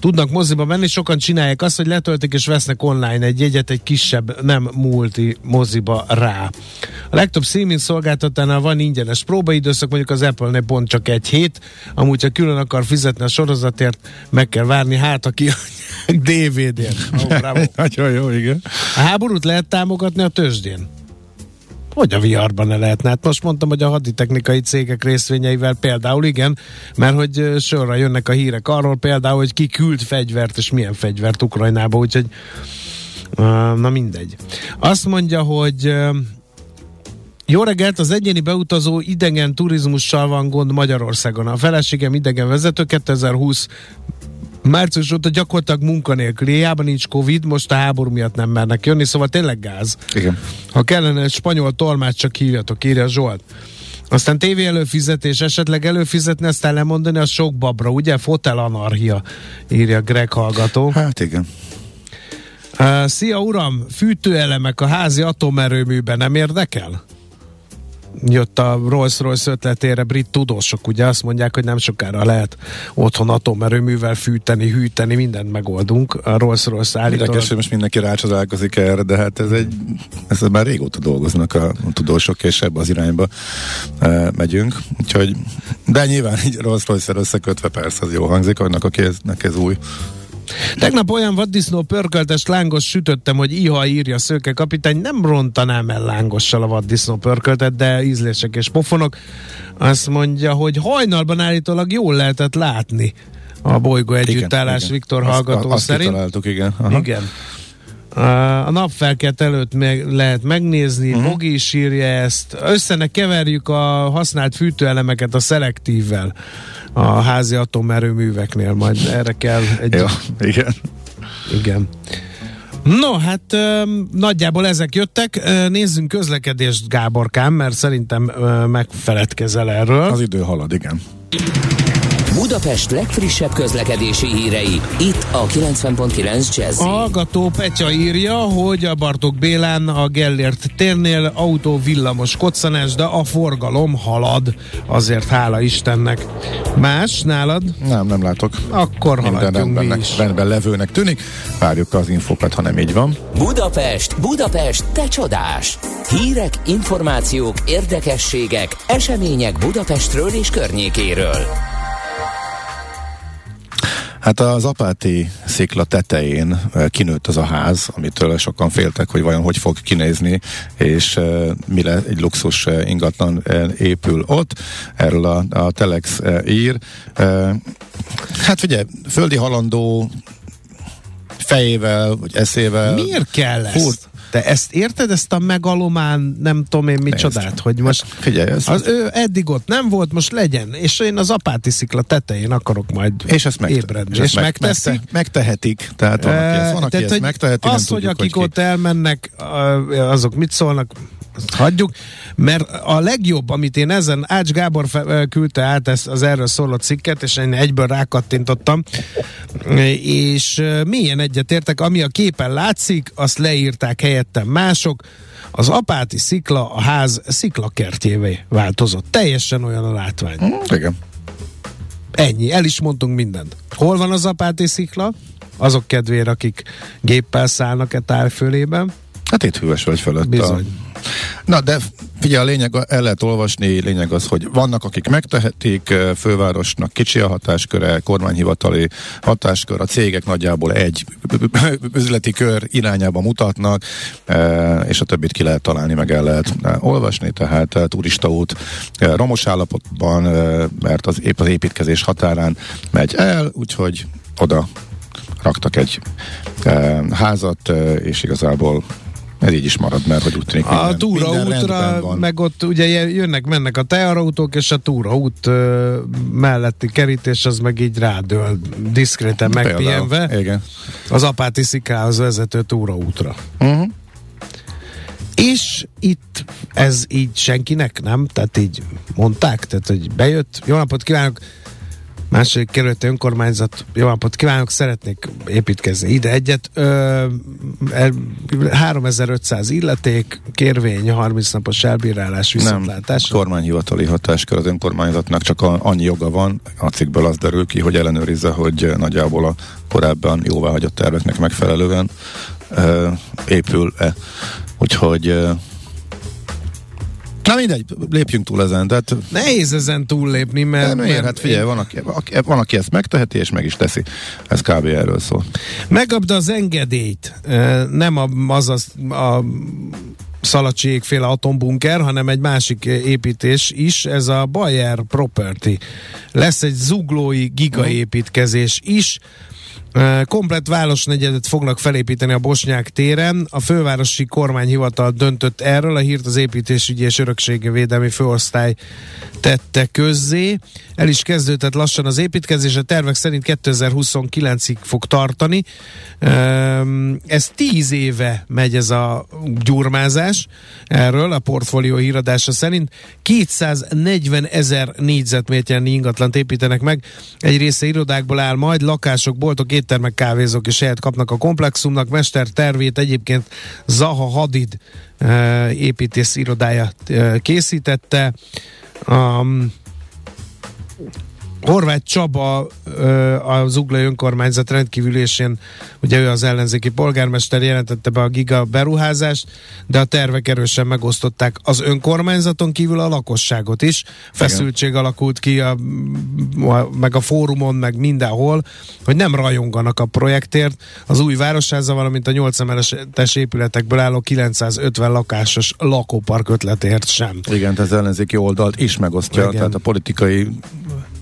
tudnak moziba menni, sokan csinálják azt, hogy letöltik és vesznek online egy jegyet egy kisebb, nem multi moziba rá. A legtöbb streaming szolgáltatánál van ingyenes próbaidőszak, mondjuk az Apple-nél pont csak egy hét, amúgy ha külön akar fizetni a sorozatért, meg kell várni, hát aki DVD-n. Oh. Nagyon jó, igen. A háborút lehet támogatni a tőzsdén? Hogy a viharban ne lehetne? Hát most mondtam, hogy a haditechnikai cégek részvényeivel például igen, mert hogy sorra jönnek a hírek arról például, hogy ki küld fegyvert, és milyen fegyvert Ukrajnába, úgyhogy na mindegy. Azt mondja, hogy jó reggelt, az egyéni beutazó idegen turizmussal van gond Magyarországon. A feleségem idegen vezető 2020 március óta gyakorlatilag munkanélkül. Hiába nincs Covid, most a háború miatt nem mernek jönni, szóval tényleg gáz. Igen. Ha kellene egy spanyol tolmács, csak hívjatok, írja Zsolt. Aztán tévé előfizetés, esetleg előfizetni, aztán lemondani, az sok babra, ugye? Fotel anarchia, írja Greg hallgató. Hát igen. Uh, szia uram, fűtőelemek a házi atomerőműben nem érdekel? Jött a Rolls-Royce ötletére brit tudósok, ugye azt mondják, hogy nem sokára lehet otthon atomerőművel fűteni, hűteni, mindent megoldunk. A Rolls-Royce állítólag Érdekes, hogy most mindenki rácsodálkozik erre, de hát ez egy, ez már régóta dolgoznak a, tudósok, és ebbe az irányba e, megyünk. Úgyhogy, de nyilván így rossz royce összekötve persze az jó hangzik, annak, aki ez, ez új. Tegnap olyan vaddisznó pörköltes lángos sütöttem, hogy iha írja Szőke kapitány, nem rontanám el lángossal a vaddisznó pörköltet, de ízlések és pofonok. Azt mondja, hogy hajnalban állítólag jól lehetett látni a bolygó együttállás igen. Viktor Azt- hallgató azt szerint. kitaláltuk, igen. Aha. Igen. A napfelkelt előtt meg lehet megnézni, uh-huh. Bogi is írja ezt. Össze ne keverjük a használt fűtőelemeket a szelektívvel a házi atomerőműveknél, majd erre kell egy... Jó, igen. Igen. No, hát ö, nagyjából ezek jöttek. Nézzünk közlekedést, Gáborkám, mert szerintem ö, megfeledkezel erről. Az idő halad, igen. Budapest legfrissebb közlekedési hírei, itt a 90.9 Jazz. A hallgató Petya írja, hogy a Bartók Bélán a Gellért térnél autó villamos koccanás, de a forgalom halad. Azért hála Istennek. Más nálad? Nem, nem látok. Akkor Minden haladjunk mi is. rendben levőnek tűnik. Várjuk az infókat, ha nem így van. Budapest, Budapest, te csodás! Hírek, információk, érdekességek, események Budapestről és környékéről. Hát az apáti szikla tetején kinőtt az a ház, amitől sokan féltek, hogy vajon hogy fog kinézni, és mire egy luxus ingatlan épül ott. Erről a, a Telex ír. Hát figyelj, földi halandó fejével, vagy eszével. Miért kell ezt? Furt. Te ezt érted, ezt a megalomán, nem tudom én micsodát, hogy most Figyelj, ez, az ő eddig ott nem volt, most legyen, és én az apáti szikla tetején akarok majd és ezt meg, ébredni. és, ezt meg, megteszi? megte, megtehetik. Tehát van, aki ezt, van, aki Tehát, ezt hogy megteheti, az, hogy akik ott elmennek, azok mit szólnak, azt hagyjuk, mert a legjobb, amit én ezen, Ács Gábor küldte át ezt, az erről szóló cikket, és én egyből rákattintottam, és milyen egyetértek, ami a képen látszik, azt leírták helyettem mások, az apáti szikla a ház sziklakertjévé változott. Teljesen olyan a látvány. ki. Igen. Ennyi, el is mondtunk mindent. Hol van az apáti szikla? Azok kedvére, akik géppel szállnak-e tájfölében. Hát itt hűvös vagy fölött. Bizony. A... Na, de figyelj, a lényeg, el lehet olvasni, lényeg az, hogy vannak, akik megtehetik, eh, fővárosnak kicsi a hatásköre, kormányhivatali hatáskör, a cégek nagyjából egy üzleti kör irányába mutatnak, és a többit ki lehet találni, meg el lehet eh, olvasni, tehát eh, turistaút romos állapotban, mert az épp az építkezés határán megy el, úgyhogy oda raktak egy házat, és igazából ez így is marad, mert hogy úgy tűnik A minden, minden túraútra, meg ott ugye jönnek-mennek a teherautók, és a túraút ö, melletti kerítés az meg így rádől, diszkréten megpihenve igen. az apáti szikához vezető túraútra. Uh-huh. És itt ez így senkinek, nem? Tehát így mondták, tehát hogy bejött. Jó napot kívánok! Második kerületi önkormányzat, jó napot kívánok, szeretnék építkezni ide egyet. Ö, e, 3500 illeték, kérvény, 30 napos elbírálás, Nem, viszontlátás. kormányhivatali hatáskör az önkormányzatnak csak a, annyi joga van, a cikkből az derül ki, hogy ellenőrizze, hogy nagyjából a korábban jóváhagyott terveknek megfelelően e, épül-e. Úgyhogy e, Na mindegy, lépjünk túl ezen, tehát Nehéz ezen túllépni, mert... miért? mert Hát figyelj, van aki, aki, van, aki ezt megteheti, és meg is teszi. Ez kb. erről szól. Megkapta az engedélyt. Nem a, az a, a Szalacsiékféle atombunker, hanem egy másik építés is, ez a Bayer Property. Lesz egy zuglói gigaépítkezés is, Komplett városnegyedet fognak felépíteni a Bosnyák téren. A fővárosi kormányhivatal döntött erről, a hírt az építésügyi és örökségvédelmi főosztály tette közzé. El is kezdődött lassan az építkezés, a tervek szerint 2029-ig fog tartani. Ez tíz éve megy ez a gyurmázás erről, a portfólió híradása szerint. 240 ezer négyzetméternyi ingatlant építenek meg. Egy része irodákból áll majd, lakások, boltok, éttermek, kávézók is helyet kapnak a komplexumnak. Mester tervét egyébként Zaha Hadid ö, építész irodája ö, készítette. Um, Horváth Csaba az Uglai önkormányzat rendkívülésén, ugye ő az ellenzéki polgármester jelentette be a giga beruházást, de a tervek erősen megosztották az önkormányzaton kívül a lakosságot is. Feszültség Igen. alakult ki a, meg a fórumon, meg mindenhol, hogy nem rajonganak a projektért. Az új városháza, valamint a 8 emeletes épületekből álló 950 lakásos lakópark ötletért sem. Igen, ez ellenzéki oldalt is megosztja, Igen. tehát a politikai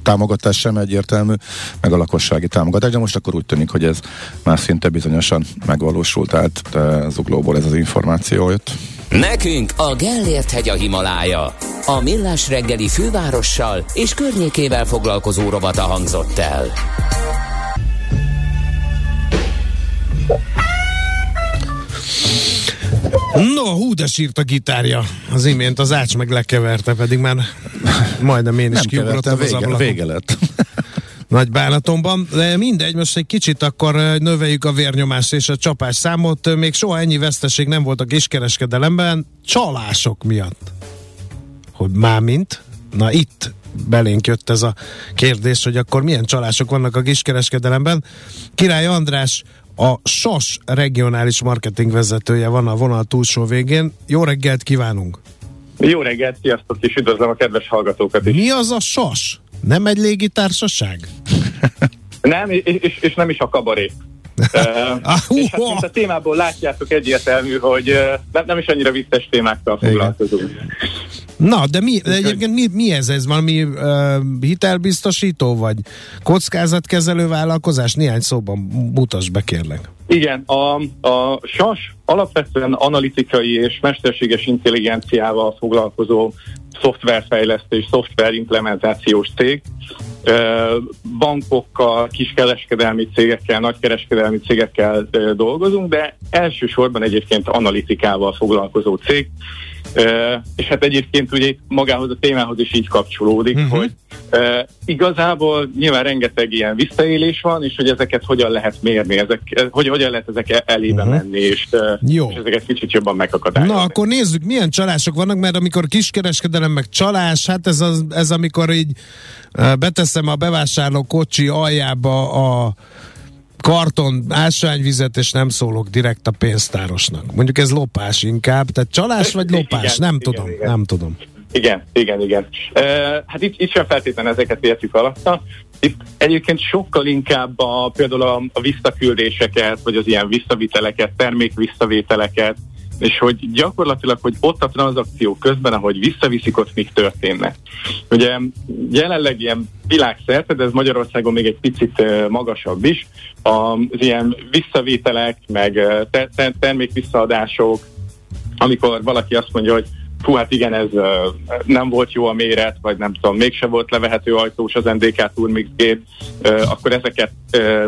támogatás sem egyértelmű, meg a lakossági támogatás, de most akkor úgy tűnik, hogy ez már szinte bizonyosan megvalósult, tehát zuglóból ez az információ jött. Nekünk a Gellért hegy a Himalája. A Millás reggeli fővárossal és környékével foglalkozó rovata hangzott el. No, hú, de sírt a gitárja az imént, az ács meg lekeverte, pedig már majdnem én is kiugrottam az vége, vége lett. Nagy bánatomban, de mindegy, most egy kicsit akkor növeljük a vérnyomást és a csapás számot. Még soha ennyi veszteség nem volt a kiskereskedelemben, csalások miatt. Hogy már mint? Na itt belénk jött ez a kérdés, hogy akkor milyen csalások vannak a kiskereskedelemben. Király András a SOS regionális marketing vezetője van a vonal túlsó végén. Jó reggelt kívánunk! Jó reggelt, sziasztok, és üdvözlöm a kedves hallgatókat is. Mi az a SOS? Nem egy légitársaság? nem, és, és nem is a kabaré. Uh, és hát, mint a témából látjátok egyértelmű, hogy nem, nem is annyira vicces témákkal foglalkozunk. Na, de mi, egyébként mi, mi ez? Ez valami uh, hitelbiztosító, vagy kockázatkezelő vállalkozás? Néhány szóban mutasd be, kérlek. Igen, a, a SAS alapvetően analitikai és mesterséges intelligenciával foglalkozó szoftverfejlesztés, szoftverimplementációs cég. Bankokkal, kiskereskedelmi cégekkel, nagykereskedelmi cégekkel dolgozunk, de elsősorban egyébként analitikával foglalkozó cég. És hát egyébként ugye itt magához a témához is így kapcsolódik, uh-huh. hogy igazából nyilván rengeteg ilyen visszaélés van, és hogy ezeket hogyan lehet mérni, ezek, hogy hogyan lehet ezek e- elébe uh-huh. menni, és, Jó. és ezeket kicsit jobban megakadályozni. Na akkor nézzük, milyen csalások vannak, mert amikor kiskereskedelem meg csalás, hát ez, az, ez amikor így uh, beteszem a bevásárló kocsi aljába a karton ásványvizet, és nem szólok direkt a pénztárosnak. Mondjuk ez lopás inkább, tehát csalás vagy lopás? Igen, nem igen, tudom, igen. nem tudom. Igen, igen, igen. Uh, hát itt, itt sem feltétlenül ezeket értjük alatta. Itt egyébként sokkal inkább a, például a, a visszaküldéseket, vagy az ilyen visszaviteleket, termékvisszavételeket, és hogy gyakorlatilag, hogy ott a tranzakció közben, ahogy visszaviszik, ott mik történnek. Ugye jelenleg ilyen világszerte, de ez Magyarországon még egy picit magasabb is, az ilyen visszavételek, meg ter- ter- termékvisszaadások, amikor valaki azt mondja, hogy fú, hát igen, ez uh, nem volt jó a méret, vagy nem tudom, mégse volt levehető ajtós az NDK Turmix gép, uh, akkor ezeket uh,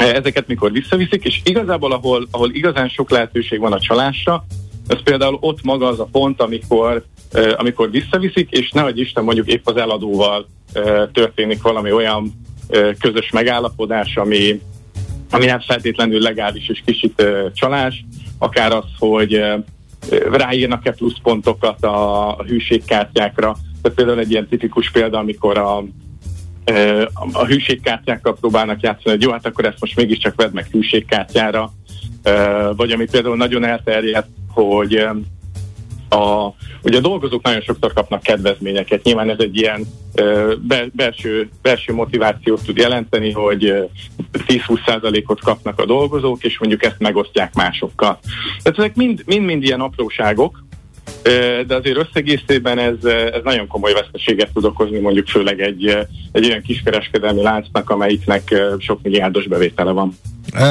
ezeket mikor visszaviszik, és igazából ahol, ahol igazán sok lehetőség van a csalásra, ez például ott maga az a pont, amikor, uh, amikor visszaviszik, és nehogy Isten mondjuk épp az eladóval uh, történik valami olyan uh, közös megállapodás, ami, ami nem feltétlenül legális és kicsit uh, csalás, akár az, hogy uh, ráírnak-e pluszpontokat a, a hűségkártyákra. Tehát például egy ilyen tipikus példa, amikor a, a hűségkártyákkal próbálnak játszani, hogy jó, hát akkor ezt most mégiscsak vedd meg hűségkártyára, vagy ami például nagyon elterjedt, hogy a, ugye a dolgozók nagyon sokszor kapnak kedvezményeket. Nyilván ez egy ilyen be, belső, belső motivációt tud jelenteni, hogy 10-20%-ot kapnak a dolgozók, és mondjuk ezt megosztják másokkal. Tehát ezek mind-mind ilyen apróságok, de azért összegészében ez, ez nagyon komoly veszteséget tud okozni, mondjuk főleg egy, egy olyan kiskereskedelmi láncnak, amelyiknek sok milliárdos bevétele van.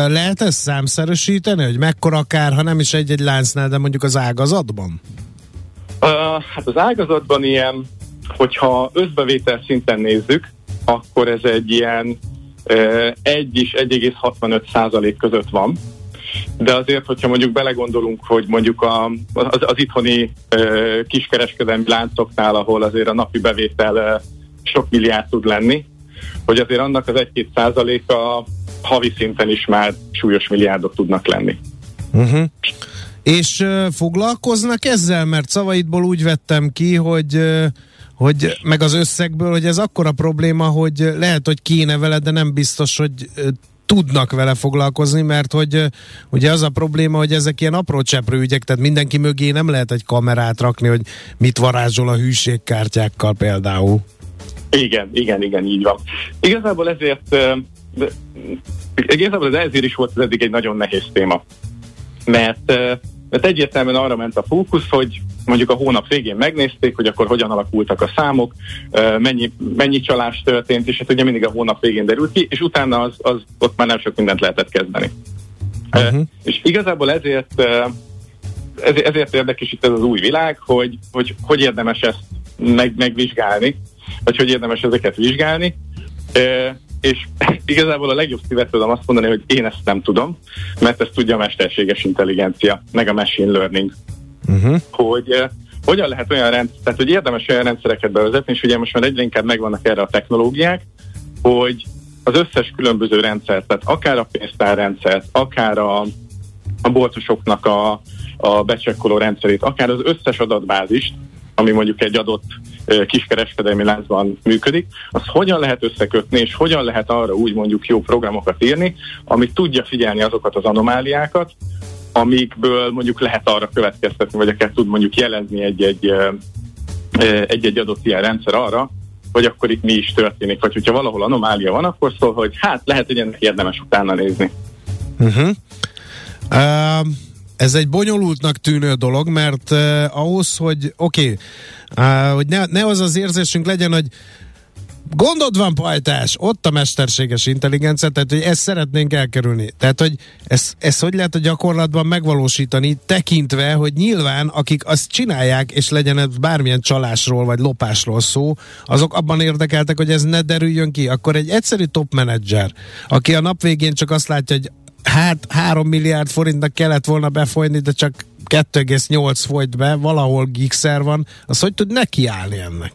Lehet ezt számszerűsíteni, hogy mekkora akár, ha nem is egy-egy láncnál, de mondjuk az ágazatban? Uh, hát az ágazatban ilyen, hogyha összbevétel szinten nézzük, akkor ez egy ilyen uh, 1 és 1,65 százalék között van de azért, hogyha mondjuk belegondolunk, hogy mondjuk a, az, az itthoni ö, kiskereskedelmi láncoknál, ahol azért a napi bevétel ö, sok milliárd tud lenni, hogy azért annak az 1-2 százaléka havi szinten is már súlyos milliárdok tudnak lenni. Uh-huh. És uh, foglalkoznak ezzel? Mert szavaidból úgy vettem ki, hogy uh, hogy meg az összegből, hogy ez akkora probléma, hogy lehet, hogy kéne vele, de nem biztos, hogy tudnak vele foglalkozni, mert hogy ugye az a probléma, hogy ezek ilyen apró cseprő ügyek, tehát mindenki mögé nem lehet egy kamerát rakni, hogy mit varázsol a hűségkártyákkal például. Igen, igen, igen, így van. Igazából ezért igazából ez ezért is volt ez eddig egy nagyon nehéz téma. Mert, mert egyértelműen arra ment a fókusz, hogy mondjuk a hónap végén megnézték, hogy akkor hogyan alakultak a számok, mennyi, mennyi csalás történt, és hát ugye mindig a hónap végén derült ki, és utána az, az ott már nem sok mindent lehetett kezdeni. Uh-huh. És igazából ezért ezért érdekes itt ez az új világ, hogy hogy, hogy érdemes ezt meg, megvizsgálni, vagy hogy érdemes ezeket vizsgálni, és igazából a legjobb szívet tudom azt mondani, hogy én ezt nem tudom, mert ezt tudja a mesterséges intelligencia, meg a machine learning. Uh-huh. Hogy uh, hogyan lehet olyan rendszer, tehát hogy érdemes olyan rendszereket bevezetni, és ugye most már egyre inkább megvannak erre a technológiák, hogy az összes különböző rendszer, tehát akár a pénztárrendszert, akár a, a boltosoknak a, a becsekkoló rendszerét, akár az összes adatbázist, ami mondjuk egy adott kiskereskedelmi láncban működik, az hogyan lehet összekötni, és hogyan lehet arra úgy mondjuk jó programokat írni, ami tudja figyelni azokat az anomáliákat, amikből mondjuk lehet arra következtetni, vagy akár tud mondjuk jelezni egy-egy, egy-egy adott ilyen rendszer arra, hogy akkor itt mi is történik, vagy hogyha valahol anomália van, akkor szól, hogy hát lehet, hogy ennek érdemes utána nézni. Uh-huh. Uh, ez egy bonyolultnak tűnő dolog, mert uh, ahhoz, hogy oké, okay, uh, hogy ne, ne az az érzésünk legyen, hogy Gondod van, pajtás, ott a mesterséges intelligencia, tehát hogy ezt szeretnénk elkerülni. Tehát, hogy ez, ez hogy lehet a gyakorlatban megvalósítani, tekintve, hogy nyilván, akik azt csinálják, és legyen ez bármilyen csalásról vagy lopásról szó, azok abban érdekeltek, hogy ez ne derüljön ki. Akkor egy egyszerű top menedzser, aki a nap végén csak azt látja, hogy hát 3 milliárd forintnak kellett volna befolyni, de csak 2,8 folyt be, valahol gigszer van, az hogy tud nekiállni ennek?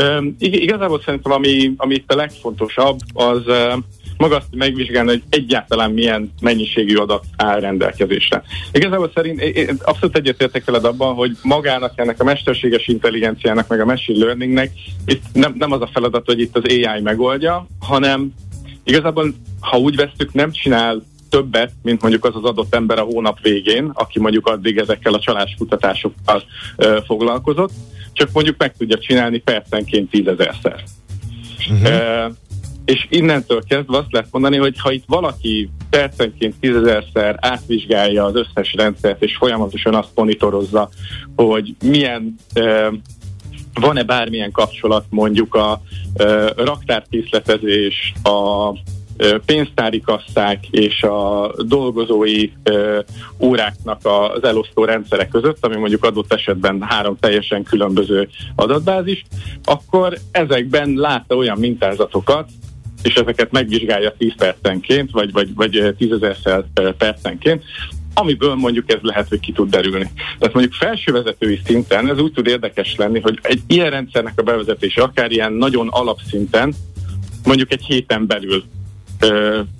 Um, igazából szerintem ami, ami itt a legfontosabb, az uh, maga azt megvizsgálni, hogy egyáltalán milyen mennyiségű adat áll rendelkezésre. Igazából szerint én abszolút egyetértek veled abban, hogy magának ennek a mesterséges intelligenciának, meg a machine learningnek itt nem, nem az a feladat, hogy itt az AI megoldja, hanem igazából, ha úgy vesztük, nem csinál többet, mint mondjuk az az adott ember a hónap végén, aki mondjuk addig ezekkel a csaláskutatásokkal ö, foglalkozott, csak mondjuk meg tudja csinálni percenként tízezerszer. Uh-huh. E, és innentől kezdve azt lehet mondani, hogy ha itt valaki percenként tízezerszer átvizsgálja az összes rendszert, és folyamatosan azt monitorozza, hogy milyen e, van-e bármilyen kapcsolat mondjuk a e, raktárkészletezés, a pénztári kasszák és a dolgozói óráknak az elosztó rendszerek között, ami mondjuk adott esetben három teljesen különböző adatbázis, akkor ezekben látta olyan mintázatokat, és ezeket megvizsgálja 10 percenként, vagy, vagy, vagy 10 ezerszer percenként, amiből mondjuk ez lehet, hogy ki tud derülni. Tehát mondjuk felsővezetői szinten ez úgy tud érdekes lenni, hogy egy ilyen rendszernek a bevezetése akár ilyen nagyon alapszinten, mondjuk egy héten belül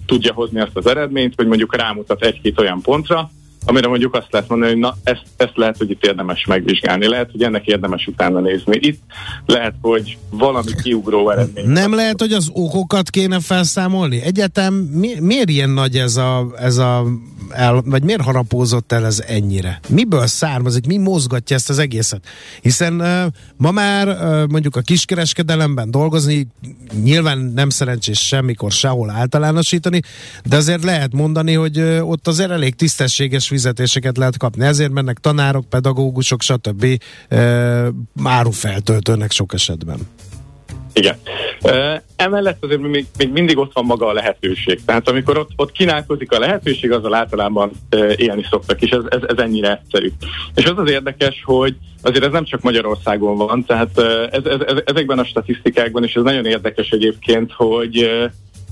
tudja hozni azt az eredményt, hogy mondjuk rámutat egy-két olyan pontra, amire mondjuk azt lehet mondani, hogy na, ezt, ezt lehet, hogy itt érdemes megvizsgálni, lehet, hogy ennek érdemes utána nézni. Itt lehet, hogy valami kiugró eredmény. Nem lehet, hogy az okokat kéne felszámolni? Egyáltalán mi, miért ilyen nagy ez a, ez a el, vagy miért harapózott el ez ennyire? Miből származik, mi mozgatja ezt az egészet? Hiszen uh, ma már uh, mondjuk a kiskereskedelemben dolgozni nyilván nem szerencsés semmikor sehol általánosítani, de azért lehet mondani, hogy uh, ott azért elég tisztességes fizetéseket lehet kapni. Ezért mennek tanárok, pedagógusok, stb. Árufeltöltőnek sok esetben. Igen. Emellett azért még, még mindig ott van maga a lehetőség. Tehát amikor ott, ott kínálkozik a lehetőség, azzal általában élni szoktak, és ez, ez, ez ennyire egyszerű. És az az érdekes, hogy azért ez nem csak Magyarországon van, tehát ez, ez, ez, ezekben a statisztikákban, és ez nagyon érdekes egyébként, hogy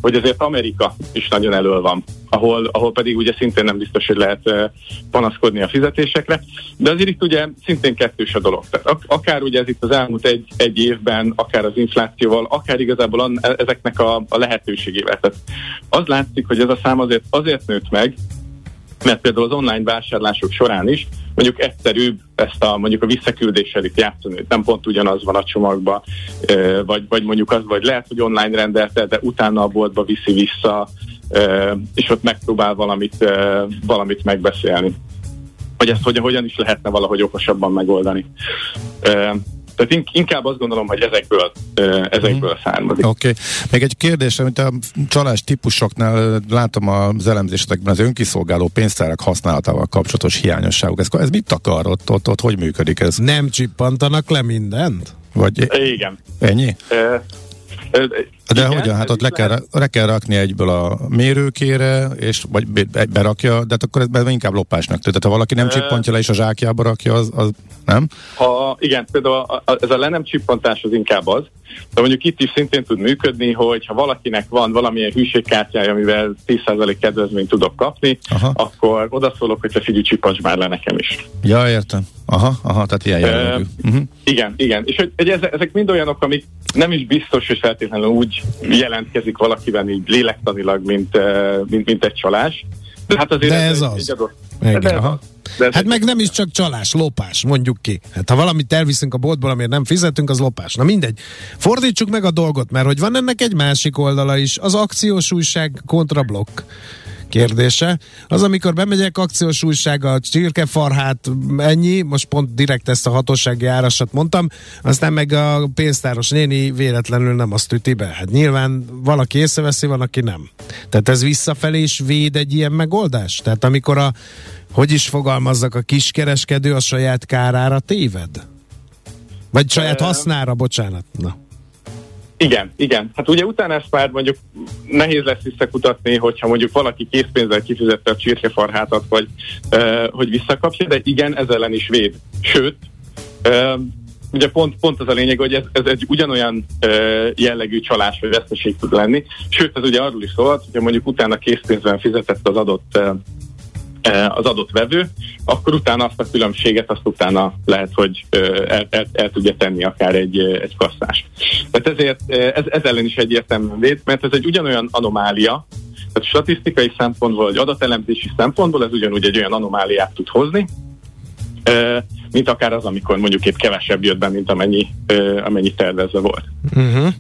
hogy azért Amerika is nagyon elől van, ahol, ahol pedig ugye szintén nem biztos, hogy lehet panaszkodni a fizetésekre, de azért itt ugye szintén kettős a dolog. Tehát ak- akár ugye ez itt az elmúlt egy, egy évben, akár az inflációval, akár igazából an, e, ezeknek a, a lehetőségével. Tehát az látszik, hogy ez a szám azért azért nőtt meg, mert például az online vásárlások során is mondjuk egyszerűbb ezt a mondjuk a visszaküldéssel itt játszani, hogy nem pont ugyanaz van a csomagban, vagy, vagy mondjuk az, vagy lehet, hogy online rendelte, de utána a boltba viszi vissza, és ott megpróbál valamit, valamit megbeszélni. Hogy ezt hogyan, hogyan is lehetne valahogy okosabban megoldani. Tehát inkább azt gondolom, hogy ezekből, ezekből mm. származik. Oké. Okay. Még egy kérdés, amit a csalás típusoknál látom az elemzésetekben az önkiszolgáló pénztárak használatával kapcsolatos hiányosságok. Ez, ez mit akar ott, ott, ott, hogy működik ez? Nem csippantanak le mindent? Vagy Igen. Ennyi? De Igen, hogyan? Hát ott le kell, le kell rakni egyből a mérőkére, és vagy berakja, de hát akkor ez inkább lopásnak. Tehát ha valaki nem csippantja le és a zsákjába rakja, az, az nem? Ha, igen, például a, a, ez a le nem csippantás az inkább az, de mondjuk itt is szintén tud működni, hogy ha valakinek van valamilyen hűségkártyája, amivel 10% kedvezményt tudok kapni, aha. akkor odaszólok, hogy te figyelj, csippants már le nekem is. Ja, értem. Aha, aha, tehát ilyen jellegű. Uh, uh-huh. Igen, igen. És hogy, hogy ezek, ezek mind olyanok, amik nem is biztos, hogy feltétlenül úgy jelentkezik valakiben így lélektanilag, mint, mint, mint egy csalás. De hát azért de ez, ez az. Egy adott, igen, de aha. De hát meg nem is csak csalás, lopás, mondjuk ki. Hát ha valamit elviszünk a boltból, amiért nem fizetünk, az lopás. Na mindegy. Fordítsuk meg a dolgot, mert hogy van ennek egy másik oldala is, az akciós újság kontrablokk kérdése. Az, amikor bemegyek akciós újsággal, csirkefarhát, ennyi, most pont direkt ezt a hatósági árasat mondtam, aztán meg a pénztáros néni véletlenül nem azt üti be. Hát nyilván valaki észreveszi, van, aki nem. Tehát ez visszafelé is véd egy ilyen megoldás? Tehát amikor a, hogy is fogalmazzak, a kiskereskedő a saját kárára téved? Vagy saját hasznára, bocsánat. Na. Igen, igen. Hát ugye utána ezt már mondjuk nehéz lesz visszakutatni, hogyha mondjuk valaki készpénzzel kifizette a csirkefarhátat, vagy uh, hogy visszakapja, de igen, ez ellen is véd. Sőt, uh, ugye pont, pont az a lényeg, hogy ez, ez egy ugyanolyan uh, jellegű csalás vagy veszteség tud lenni. Sőt, ez ugye arról is szólt, hogyha mondjuk utána készpénzben fizetett az adott uh, az adott vevő, akkor utána azt a különbséget azt utána lehet, hogy eh, el, el, el tudja tenni akár egy, eh, egy kasszás. Tehát ezért ez, ez ellen is egyértelműen véd, mert ez egy ugyanolyan anomália, tehát statisztikai szempontból, vagy adatelemzési szempontból ez ugyanúgy egy olyan anomáliát tud hozni, mint akár az, amikor mondjuk épp kevesebb jött be, mint amennyi, amennyi tervezve volt. Uh-huh.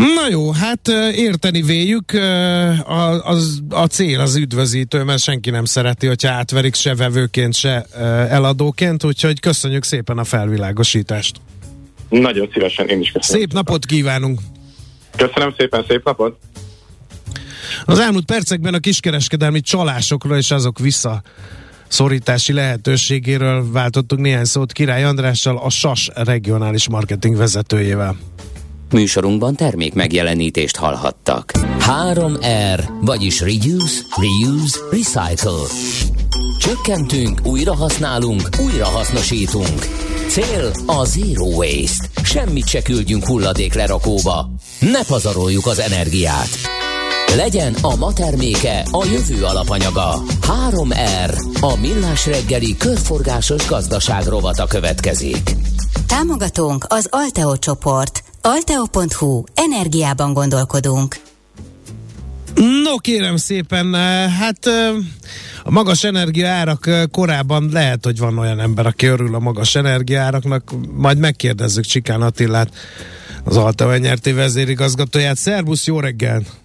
Na jó, hát érteni véljük, a, az, a cél az üdvözítő, mert senki nem szereti, hogyha átverik se vevőként, se eladóként, úgyhogy köszönjük szépen a felvilágosítást. Nagyon szívesen, én is köszönöm. Szép napot kívánunk! Köszönöm szépen, szép napot! Az elmúlt percekben a kiskereskedelmi csalásokról és azok vissza szorítási lehetőségéről váltottunk néhány szót Király Andrással, a SAS regionális marketing vezetőjével. Műsorunkban termék megjelenítést hallhattak. 3R, vagyis Reduce, Reuse, Recycle. Csökkentünk, újrahasználunk, újrahasznosítunk. Cél a Zero Waste. Semmit se küldjünk hulladék lerakóba. Ne pazaroljuk az energiát. Legyen a ma terméke a jövő alapanyaga. 3R, a millás reggeli körforgásos gazdaság rovata következik. Támogatónk az Alteo csoport – Alteo.hu. Energiában gondolkodunk. No kérem szépen, eh, hát eh, a magas energiaárak eh, korábban lehet, hogy van olyan ember, aki örül a magas energiaáraknak, majd megkérdezzük Csikán Attillát, az Alteo NRT vezérigazgatóját. Szervusz, jó reggelt!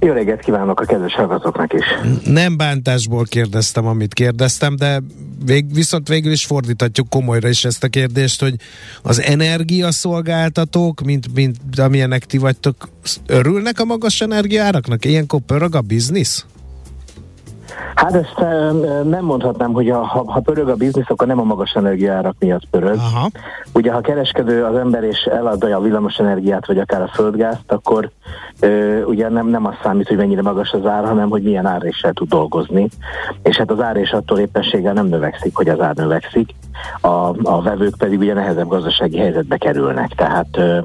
Jó reggelt kívánok a kedves hallgatóknak is. Nem bántásból kérdeztem, amit kérdeztem, de vég, viszont végül is fordíthatjuk komolyra is ezt a kérdést, hogy az energiaszolgáltatók, mint, mint amilyenek ti vagytok, örülnek a magas energiáraknak? Ilyenkor pörög a biznisz? Hát ezt nem mondhatnám, hogy ha, ha pörög a biznisz, akkor nem a magas energiárak miatt pörög. Aha. Ugye ha kereskedő az ember és eladja a villamos energiát, vagy akár a földgázt, akkor ö, ugye nem, nem az számít, hogy mennyire magas az ár, hanem hogy milyen áréssel tud dolgozni. És hát az árés attól éppenséggel nem növekszik, hogy az ár növekszik. A, a vevők pedig ugye nehezebb gazdasági helyzetbe kerülnek. Tehát ö,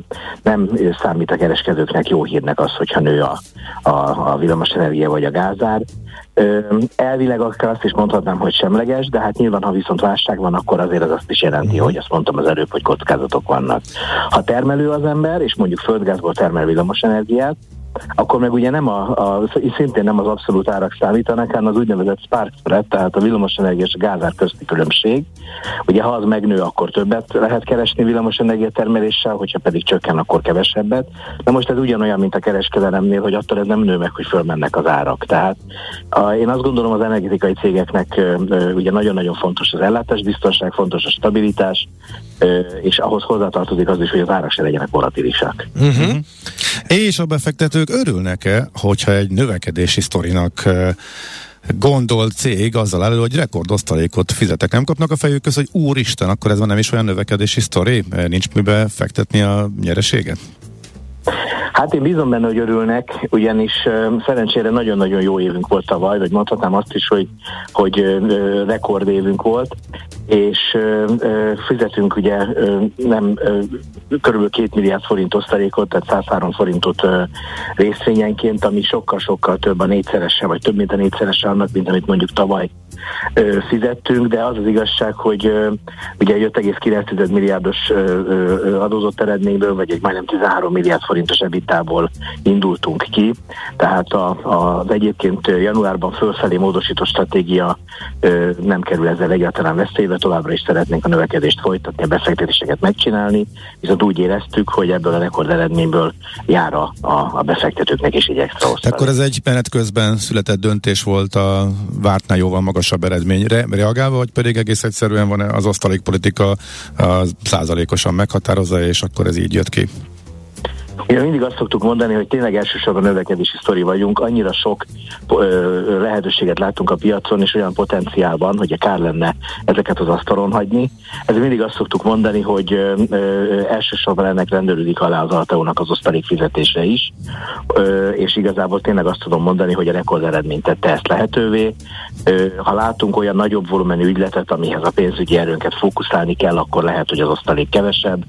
nem számít a kereskedőknek jó hírnek az, hogyha nő a, a, a villamos energia vagy a gázár Elvileg akár azt is mondhatnám, hogy semleges, de hát nyilván, ha viszont válság van, akkor azért az azt is jelenti, hogy azt mondtam az előbb, hogy kockázatok vannak. Ha termelő az ember, és mondjuk földgázból termel villamos energiát, akkor meg ugye nem a, a, szintén nem az abszolút árak számítanak, hanem az úgynevezett spark spread, tehát a villamosenergia és a gázár közti különbség. Ugye ha az megnő, akkor többet lehet keresni villamosenergia termeléssel, hogyha pedig csökken, akkor kevesebbet. De most ez ugyanolyan, mint a kereskedelemnél, hogy attól ez nem nő meg, hogy fölmennek az árak. Tehát a, én azt gondolom az energetikai cégeknek ugye nagyon-nagyon fontos az ellátásbiztonság, fontos a stabilitás, és ahhoz hozzátartozik az is, hogy az árak se legyenek volatilisak. Uh-huh. És a befektetők örülnek-e, hogyha egy növekedési sztorinak gondol cég azzal elő, hogy rekordosztalékot fizetek. Nem kapnak a fejük között, hogy úristen, akkor ez van nem is olyan növekedési sztori? Nincs mibe fektetni a nyereséget? Hát én bízom benne, hogy örülnek, ugyanis szerencsére nagyon-nagyon jó évünk volt tavaly, vagy mondhatnám azt is, hogy, hogy rekordévünk volt, és fizetünk ugye nem körülbelül 2 milliárd forint osztalékot, tehát 103 forintot részvényenként, ami sokkal-sokkal több a négyszerese, vagy több mint a négyszerese annak, mint amit mondjuk tavaly ö, fizettünk, de az az igazság, hogy ö, ugye egy 5,9 milliárdos ö, adózott eredményből, vagy egy majdnem 13 milliárd forintos ebitából indultunk ki, tehát a, a, az egyébként januárban fölfelé módosított stratégia nem kerül ezzel egyáltalán veszélybe, továbbra is szeretnénk a növekedést folytatni, a befektetéseket megcsinálni, viszont úgy éreztük, hogy ebből a rekord eredményből jár a, a, a befektetőknek is egy extra osztalék. Akkor ez egy menet közben született döntés volt a vártnál jóval magasabb magasabb eredményre reagálva, vagy pedig egész egyszerűen van az osztalékpolitika százalékosan meghatározza, és akkor ez így jött ki? Ugye mindig azt szoktuk mondani, hogy tényleg elsősorban növekedési sztori vagyunk, annyira sok ö, lehetőséget látunk a piacon, és olyan potenciálban, hogy kár lenne ezeket az asztalon hagyni. Ez mindig azt szoktuk mondani, hogy ö, ö, elsősorban ennek rendelődik alá az Alteónak az osztalék fizetése is, ö, és igazából tényleg azt tudom mondani, hogy a rekord eredmény tette ezt lehetővé. Ö, ha látunk olyan nagyobb volumenű ügyletet, amihez a pénzügyi erőnket fókuszálni kell, akkor lehet, hogy az osztalék kevesebb,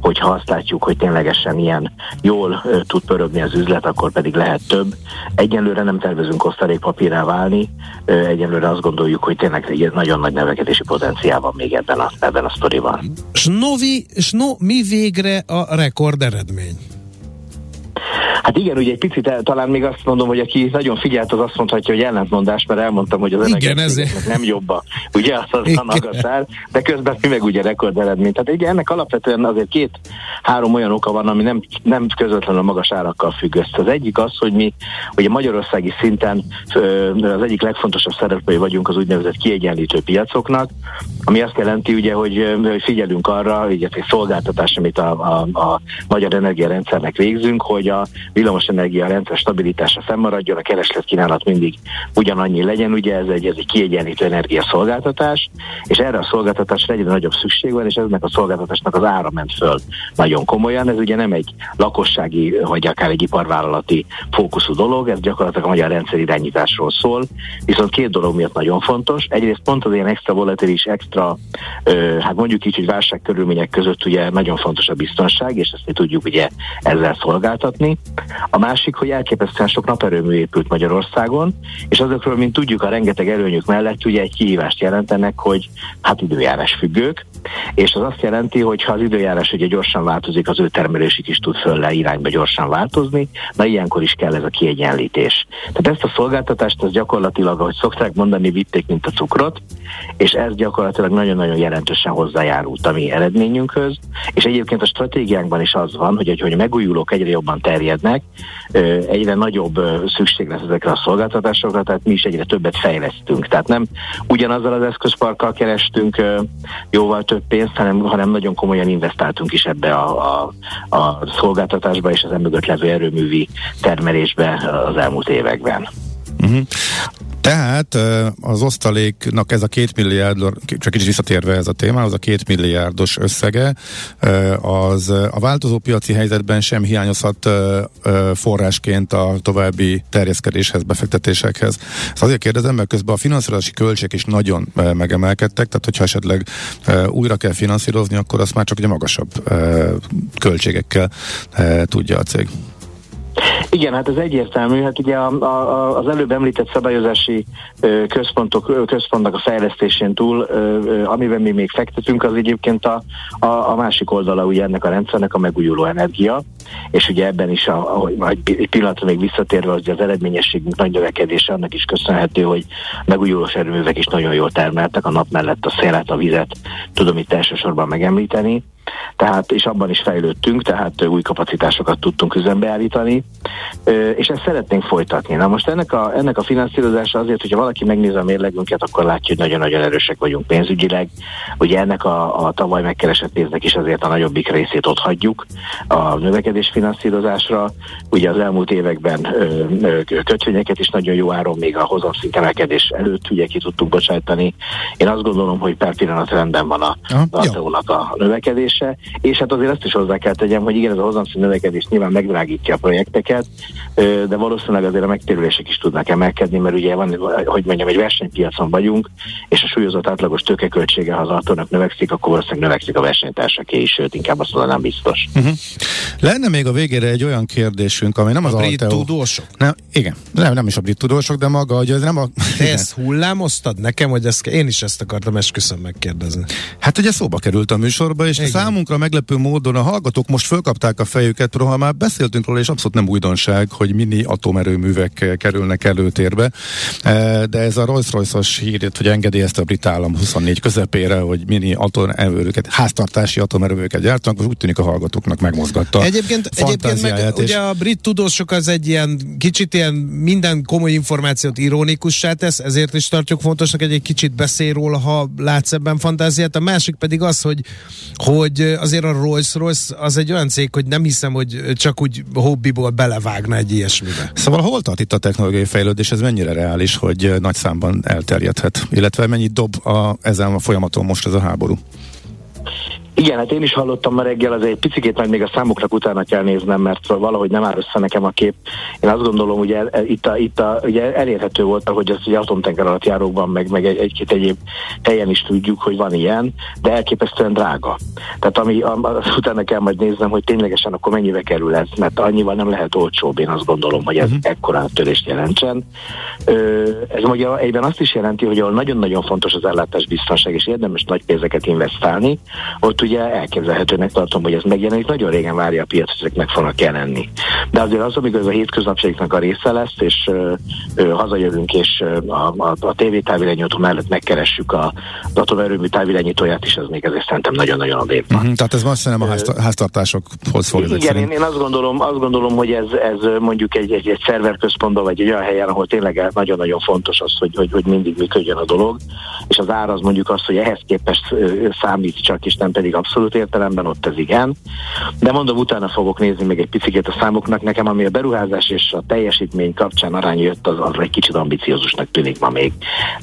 hogyha azt látjuk, hogy ténylegesen ilyen jól tud pörögni az üzlet, akkor pedig lehet több. Egyenlőre nem tervezünk osztalékpapírrá válni, egyenlőre azt gondoljuk, hogy tényleg nagyon nagy növekedési potenciál van még ebben a, ebben a sztoriban. Snovi, sno, mi végre a rekord eredmény? Hát igen, ugye egy picit el, talán még azt mondom, hogy aki nagyon figyelt, az azt mondhatja, hogy ellentmondás, mert elmondtam, hogy az igen, ezért. nem jobb a, ugye az az a nagatár, de közben mi meg ugye rekord eredmény. Tehát igen, ennek alapvetően azért két-három olyan oka van, ami nem, nem közvetlenül a magas árakkal függ össze. Az egyik az, hogy mi ugye magyarországi szinten az egyik legfontosabb szereplői vagyunk az úgynevezett kiegyenlítő piacoknak, ami azt jelenti ugye, hogy, hogy figyelünk arra, ugye egy szolgáltatás, amit a, a, a magyar energiarendszernek végzünk, hogy a villamosenergia rendszer stabilitása fennmaradjon, a kereslet kínálat mindig ugyanannyi legyen, ugye ez egy, ez egy kiegyenlítő energiaszolgáltatás, és erre a szolgáltatásra egyre nagyobb szükség van, és eznek a szolgáltatásnak az ára ment föl nagyon komolyan. Ez ugye nem egy lakossági, vagy akár egy iparvállalati fókuszú dolog, ez gyakorlatilag a magyar rendszer irányításról szól, viszont két dolog miatt nagyon fontos. Egyrészt pont az ilyen extra volatilis, extra, ö, hát mondjuk így, hogy válság körülmények között ugye nagyon fontos a biztonság, és ezt mi tudjuk ugye ezzel szolgáltatni. A másik, hogy elképesztően sok naperőmű épült Magyarországon, és azokról, mint tudjuk, a rengeteg előnyük mellett ugye egy kihívást jelentenek, hogy hát időjárás függők, és az azt jelenti, hogy ha az időjárás ugye gyorsan változik, az ő termelésük is tud föl le irányba gyorsan változni, na ilyenkor is kell ez a kiegyenlítés. Tehát ezt a szolgáltatást az gyakorlatilag, ahogy szokták mondani, vitték, mint a cukrot, és ez gyakorlatilag nagyon-nagyon jelentősen hozzájárult a mi eredményünkhöz, és egyébként a stratégiánkban is az van, hogy, hogy a megújulók egyre jobban terjednek, egyre nagyobb szükség lesz ezekre a szolgáltatásokra, tehát mi is egyre többet fejlesztünk. Tehát nem ugyanazzal az eszközparkkal kerestünk jóval több pénzt, hanem, hanem nagyon komolyan investáltunk is ebbe a, a, a szolgáltatásba és az emögött levő erőművi termelésbe az elmúlt években. Uh-huh. Tehát az osztaléknak ez a két milliárd, csak kicsit visszatérve ez a téma, az a két milliárdos összege, az a változó piaci helyzetben sem hiányozhat forrásként a további terjeszkedéshez, befektetésekhez. Ezt azért kérdezem, mert közben a finanszírozási költségek is nagyon megemelkedtek, tehát hogyha esetleg újra kell finanszírozni, akkor azt már csak ugye magasabb költségekkel tudja a cég. Igen, hát ez egyértelmű. Hát ugye a, a, az előbb említett szabályozási központok, központnak a fejlesztésén túl, amiben mi még fektetünk, az egyébként a, a, a másik oldala ugye ennek a rendszernek a megújuló energia, és ugye ebben is, a, ahogy egy pillanatra még visszatérve, az, az eredményességünk nagy növekedése annak is köszönhető, hogy megújulós erőművek is nagyon jól termeltek, a nap mellett a szélet, a vizet, tudom itt elsősorban megemlíteni, tehát, és abban is fejlődtünk, tehát új kapacitásokat tudtunk üzembe állítani, és ezt szeretnénk folytatni. Na most ennek a, ennek a finanszírozása azért, hogyha valaki megnézi a mérlegünket, akkor látja, hogy nagyon-nagyon erősek vagyunk pénzügyileg. Ugye ennek a, a tavaly megkeresett pénznek is azért a nagyobbik részét ott hagyjuk a növekedés finanszírozásra. Ugye az elmúlt években kötvényeket is nagyon jó áron még a hozamszint emelkedés előtt ugye ki tudtuk bocsájtani. Én azt gondolom, hogy per pillanat rendben van a, a, a növekedés növekedése, és hát azért azt is hozzá kell tegyem, hogy igen, ez a hozamszín növekedés nyilván megdrágítja a projekteket, de valószínűleg azért a megtérülések is tudnak emelkedni, mert ugye van, hogy mondjam, egy versenypiacon vagyunk, és a súlyozott átlagos tőkeköltsége, ha az autónak növekszik, akkor valószínűleg növekszik a versenytársaké is, sőt, inkább azt mondanám biztos. Uh-huh. Lenne még a végére egy olyan kérdésünk, ami nem az a brit Alteo... tudósok? Nem, igen, nem, nem is a brit tudósok, de maga, hogy ez nem a... Te ezt hullámoztad nekem, hogy ezt, én is ezt akartam esküszöm megkérdezni. Hát ugye szóba került a műsorba, és igen. számunkra meglepő módon a hallgatók most fölkapták a fejüket, ha már beszéltünk róla, és abszolút nem újdonság, hogy mini atomerőművek kerülnek előtérbe, e, de ez a Rolls-Royce-os hír, hogy engedélyezte a brit állam 24 közepére, hogy mini atomerőket, háztartási atomerőket gyártanak, úgy tűnik a hallgatóknak megmozgatta. Egyébként, egyébként meg, és... ugye a brit tudósok az egy ilyen kicsit ilyen minden komoly információt ironikussá tesz, ezért is tartjuk fontosnak, hogy egy kicsit beszél róla, ha látsz ebben fantáziát. A másik pedig az, hogy, hogy azért a Rolls-Royce az egy olyan cég, hogy nem hiszem, hogy csak úgy hobbiból belevágna egy ilyesmibe. Szóval hol tart itt a technológiai fejlődés, ez mennyire reális, hogy nagy számban elterjedhet, illetve mennyit dob a, ezen a folyamaton most ez a háború? Igen, hát én is hallottam ma reggel, az egy picit majd még a számoknak utána kell néznem, mert valahogy nem áll össze nekem a kép. Én azt gondolom, hogy el, itt, a, itt a, ugye elérhető volt, hogy ezt ugye atomtenger alatt járókban, meg, meg egy, egy-két egyéb helyen is tudjuk, hogy van ilyen, de elképesztően drága. Tehát ami, az utána kell majd néznem, hogy ténylegesen akkor mennyibe kerül ez, mert annyival nem lehet olcsóbb, én azt gondolom, hogy ez uh-huh. ekkora törést jelentsen. Ö, ez ugye egyben azt is jelenti, hogy ahol nagyon-nagyon fontos az ellátás biztonság, és érdemes nagy pénzeket investálni, ott ugye elképzelhetőnek tartom, hogy ez megjelenik. Nagyon régen várja a piac, hogy ezek meg fognak jelenni. De azért az, amikor ez a hétköznapságoknak a része lesz, és ö, ö, hazajövünk, és a, a, a tévétávirányító mellett megkeressük a atomerőmű távirányítóját is, az még ezért szerintem nagyon-nagyon a van. Uh-huh, tehát ez azt nem a háztartásokhoz fog Igen, én, én azt gondolom, azt gondolom, hogy ez, ez mondjuk egy, egy, egy szerverközpontban, vagy egy olyan helyen, ahol tényleg nagyon-nagyon fontos az, hogy, hogy, hogy mindig működjön a dolog, és az ár az mondjuk az, hogy ehhez képest számít csak, és nem pedig abszolút értelemben, ott ez igen. De mondom, utána fogok nézni még egy picit a számoknak. Nekem, ami a beruházás és a teljesítmény kapcsán arány jött, az, az egy kicsit ambiciózusnak tűnik ma még,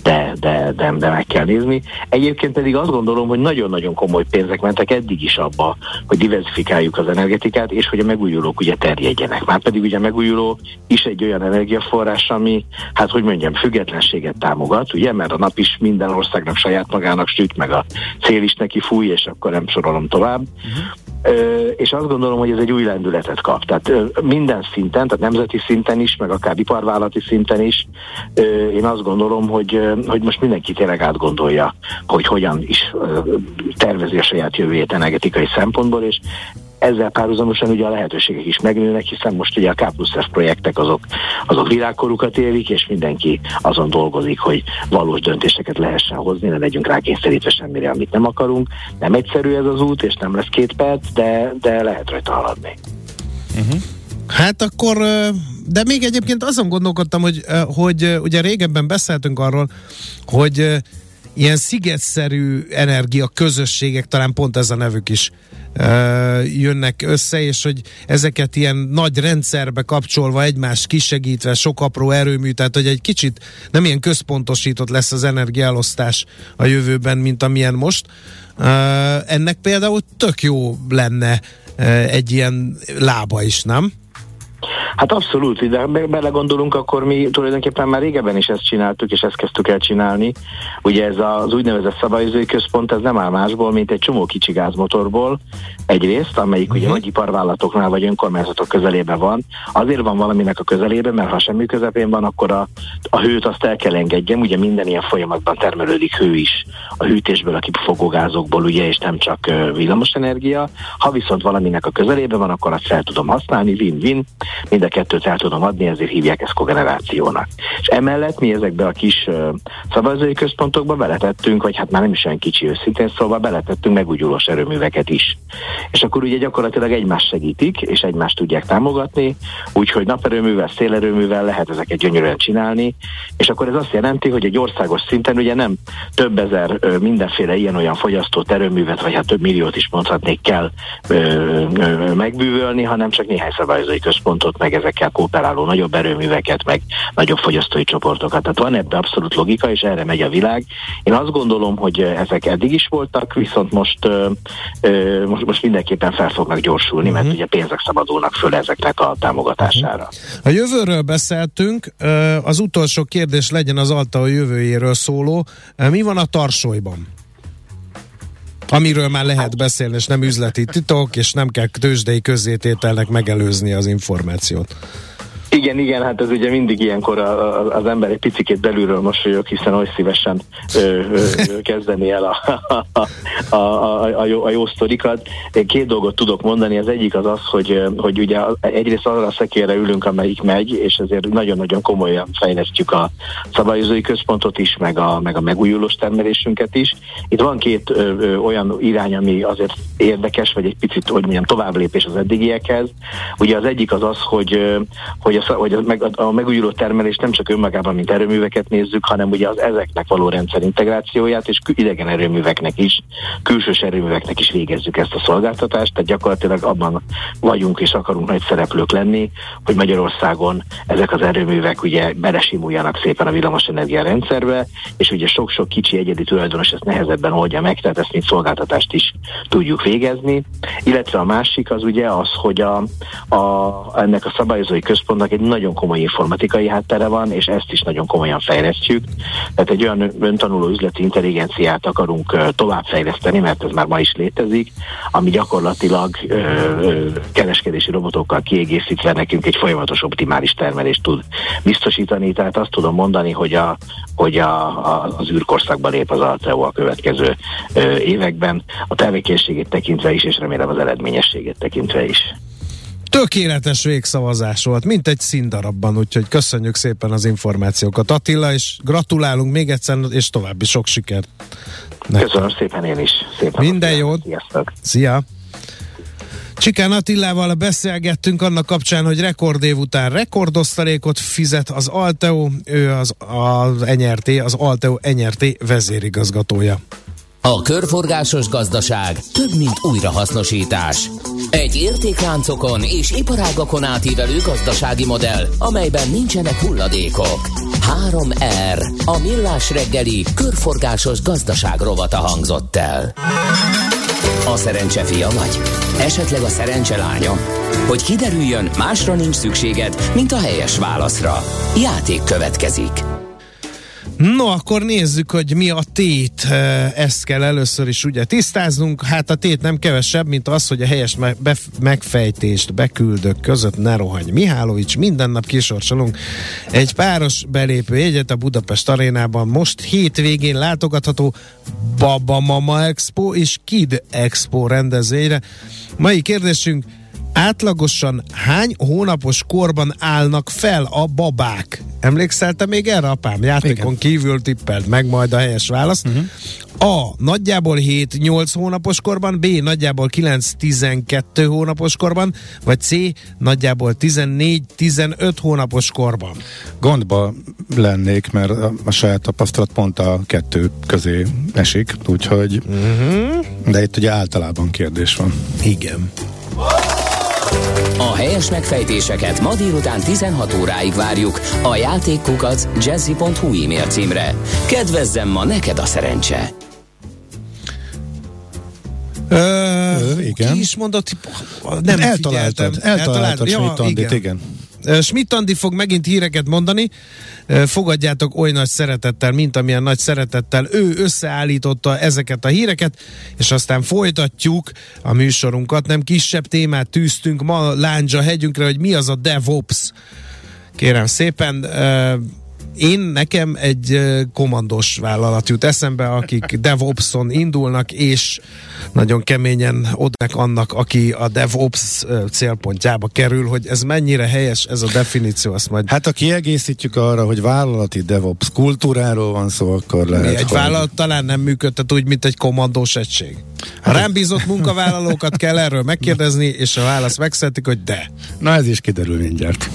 de, de, de, de meg kell nézni. Egyébként pedig azt gondolom, hogy nagyon-nagyon komoly pénzek mentek eddig is abba, hogy diversifikáljuk az energetikát, és hogy a megújulók ugye terjedjenek. Már pedig ugye a megújuló is egy olyan energiaforrás, ami, hát hogy mondjam, függetlenséget támogat, ugye, mert a nap is minden országnak saját magának süt, meg a cél is neki fúj, és akkor nem sorolom tovább. Uh-huh. És azt gondolom, hogy ez egy új lendületet kap. Tehát minden szinten, tehát nemzeti szinten is, meg akár iparvállalati szinten is, én azt gondolom, hogy, hogy most mindenki tényleg átgondolja, hogy hogyan is tervezi a saját jövőjét energetikai szempontból, és ezzel párhuzamosan ugye a lehetőségek is megnőnek, hiszen most ugye a K plusz F projektek azok, azok világkorukat élik, és mindenki azon dolgozik, hogy valós döntéseket lehessen hozni, ne legyünk rákényszerítve semmire, amit nem akarunk. Nem egyszerű ez az út, és nem lesz két perc, de, de lehet rajta haladni. Uh-huh. Hát akkor, de még egyébként azon gondolkodtam, hogy, hogy ugye régebben beszéltünk arról, hogy ilyen szigetszerű energia közösségek, talán pont ez a nevük is jönnek össze, és hogy ezeket ilyen nagy rendszerbe kapcsolva, egymást kisegítve, sok apró erőmű, tehát hogy egy kicsit nem ilyen központosított lesz az energiaelosztás a jövőben, mint amilyen most. Ennek például tök jó lenne egy ilyen lába is, nem? Hát abszolút, de be- belegondolunk, akkor mi tulajdonképpen már régebben is ezt csináltuk, és ezt kezdtük el csinálni. Ugye ez az úgynevezett szabályozói központ, ez nem áll másból, mint egy csomó kicsi gázmotorból, egyrészt, amelyik uh-huh. ugye vagy iparvállalatoknál, vagy önkormányzatok közelében van. Azért van valaminek a közelében, mert ha semmi közepén van, akkor a, a hőt azt el kell engedjem, ugye minden ilyen folyamatban termelődik hő is a hűtésből, a kipufogógázokból, ugye, és nem csak villamosenergia. Ha viszont valaminek a közelében van, akkor azt fel tudom használni, win-win, mind a kettőt el tudom adni, ezért hívják ezt kogenerációnak. És emellett mi ezekbe a kis szabályozói központokba beletettünk, vagy hát már nem is olyan kicsi őszintén, szóval beletettünk megújulós erőműveket is. És akkor ugye gyakorlatilag egymást segítik, és egymást tudják támogatni, úgyhogy naperőművel, szélerőművel lehet ezeket gyönyörűen csinálni, és akkor ez azt jelenti, hogy egy országos szinten ugye nem több ezer mindenféle ilyen-olyan fogyasztó erőművet, vagy hát több milliót is mondhatnék kell ö, ö, megbűvölni, hanem csak néhány szabályozói központot, meg ezekkel kooperáló nagyobb erőműveket, meg nagyobb fogyasztói csoportokat. Tehát van ebbe abszolút logika, és erre megy a világ. Én azt gondolom, hogy ezek eddig is voltak, viszont most, most, most mindenképpen fel fognak gyorsulni, uh-huh. mert ugye pénzek szabadulnak föl ezeknek a támogatására. A jövőről beszéltünk, az utolsó kérdés legyen az Alta jövőjéről szóló. Mi van a tarsolyban? Amiről már lehet beszélni, és nem üzleti titok, és nem kell tőzsdei közzétételnek megelőzni az információt. Igen, igen, hát ez ugye mindig ilyenkor a, a, az ember egy picikét belülről mosolyog, hiszen oly szívesen ö, ö, kezdeni el a, a, a, a, a, jó, a jó sztorikat. Két dolgot tudok mondani, az egyik az az, hogy, hogy ugye egyrészt arra a szekérre ülünk, amelyik megy, és ezért nagyon-nagyon komolyan fejlesztjük a szabályozói központot is, meg a, meg a megújulós termelésünket is. Itt van két ö, ö, olyan irány, ami azért érdekes, vagy egy picit, hogy mondjam, tovább lépés az eddigiekhez. Ugye az egyik az az, hogy, hogy a hogy a, meg, a megújuló termelés nem csak önmagában, mint erőműveket nézzük, hanem ugye az ezeknek való rendszer integrációját, és idegen erőműveknek is, külsős erőműveknek is végezzük ezt a szolgáltatást, tehát gyakorlatilag abban vagyunk és akarunk nagy szereplők lenni, hogy Magyarországon ezek az erőművek ugye belesimuljanak szépen a villamosenergia rendszerbe, és ugye sok-sok kicsi egyedi tulajdonos ezt nehezebben oldja meg, tehát ezt mint szolgáltatást is tudjuk végezni. Illetve a másik az ugye az, hogy a, a, ennek a szabályozói központnak egy nagyon komoly informatikai háttere van, és ezt is nagyon komolyan fejlesztjük. Tehát egy olyan öntanuló üzleti intelligenciát akarunk továbbfejleszteni, mert ez már ma is létezik, ami gyakorlatilag uh, uh, kereskedési robotokkal kiegészítve nekünk egy folyamatos optimális termelést tud biztosítani. Tehát azt tudom mondani, hogy, a, hogy a, a, az űrkorszakban lép az Alteo a következő uh, években, a tevékenységét tekintve is, és remélem az eredményességét tekintve is tökéletes végszavazás volt, mint egy színdarabban, úgyhogy köszönjük szépen az információkat Attila, és gratulálunk még egyszer, és további sok sikert. Neked. Köszönöm szépen én is. Szépen Minden jót. Sziasztok. Szia. Csikán Attilával beszélgettünk annak kapcsán, hogy rekordév után rekordosztalékot fizet az Alteo, ő az, az NRT, az Alteo NRT vezérigazgatója. A körforgásos gazdaság több, mint újrahasznosítás. Egy értékláncokon és iparágakon átívelő gazdasági modell, amelyben nincsenek hulladékok. 3R. A millás reggeli körforgásos gazdaság rovata hangzott el. A szerencse fia vagy? Esetleg a szerencse lánya? Hogy kiderüljön, másra nincs szükséged, mint a helyes válaszra. Játék következik. No, akkor nézzük, hogy mi a tét. Ezt kell először is ugye tisztáznunk. Hát a tét nem kevesebb, mint az, hogy a helyes me- megfejtést beküldök között ne rohanj. Mihálovics, minden nap kisorsolunk egy páros belépő jegyet a Budapest arénában. Most hétvégén látogatható Baba Mama Expo és Kid Expo rendezvényre. Mai kérdésünk, átlagosan hány hónapos korban állnak fel a babák? Emlékszel te még erre, apám? Játékon Igen. kívül tippelt meg majd a helyes válasz. Uh-huh. A. Nagyjából 7-8 hónapos korban, B. Nagyjából 9-12 hónapos korban, vagy C. Nagyjából 14-15 hónapos korban. Gondba lennék, mert a, a saját tapasztalat pont a kettő közé esik, úgyhogy uh-huh. de itt ugye általában kérdés van. Igen. A helyes megfejtéseket ma délután 16 óráig várjuk a játékkukac jazzy.hu e-mail címre. Kedvezzem ma neked a szerencse! Ö, igen. Ki is mondott? Nem eltaláltad. Eltaláltad ja, Schmidt igen. igen. Schmidt Andi fog megint híreket mondani, fogadjátok oly nagy szeretettel, mint amilyen nagy szeretettel ő összeállította ezeket a híreket, és aztán folytatjuk a műsorunkat. Nem kisebb témát tűztünk ma Lándzsa hegyünkre, hogy mi az a DevOps. Kérem szépen, én nekem egy komandos vállalat jut eszembe, akik DevOps-on indulnak, és nagyon keményen odnek annak, aki a DevOps célpontjába kerül, hogy ez mennyire helyes ez a definíció, azt majd... Hát ha kiegészítjük arra, hogy vállalati DevOps kultúráról van szó, akkor lehet, Mi egy hogy... vállalat talán nem működtet úgy, mint egy komandós egység. A rám bízott munkavállalókat kell erről megkérdezni, és a válasz megszeretik, hogy de. Na ez is kiderül mindjárt.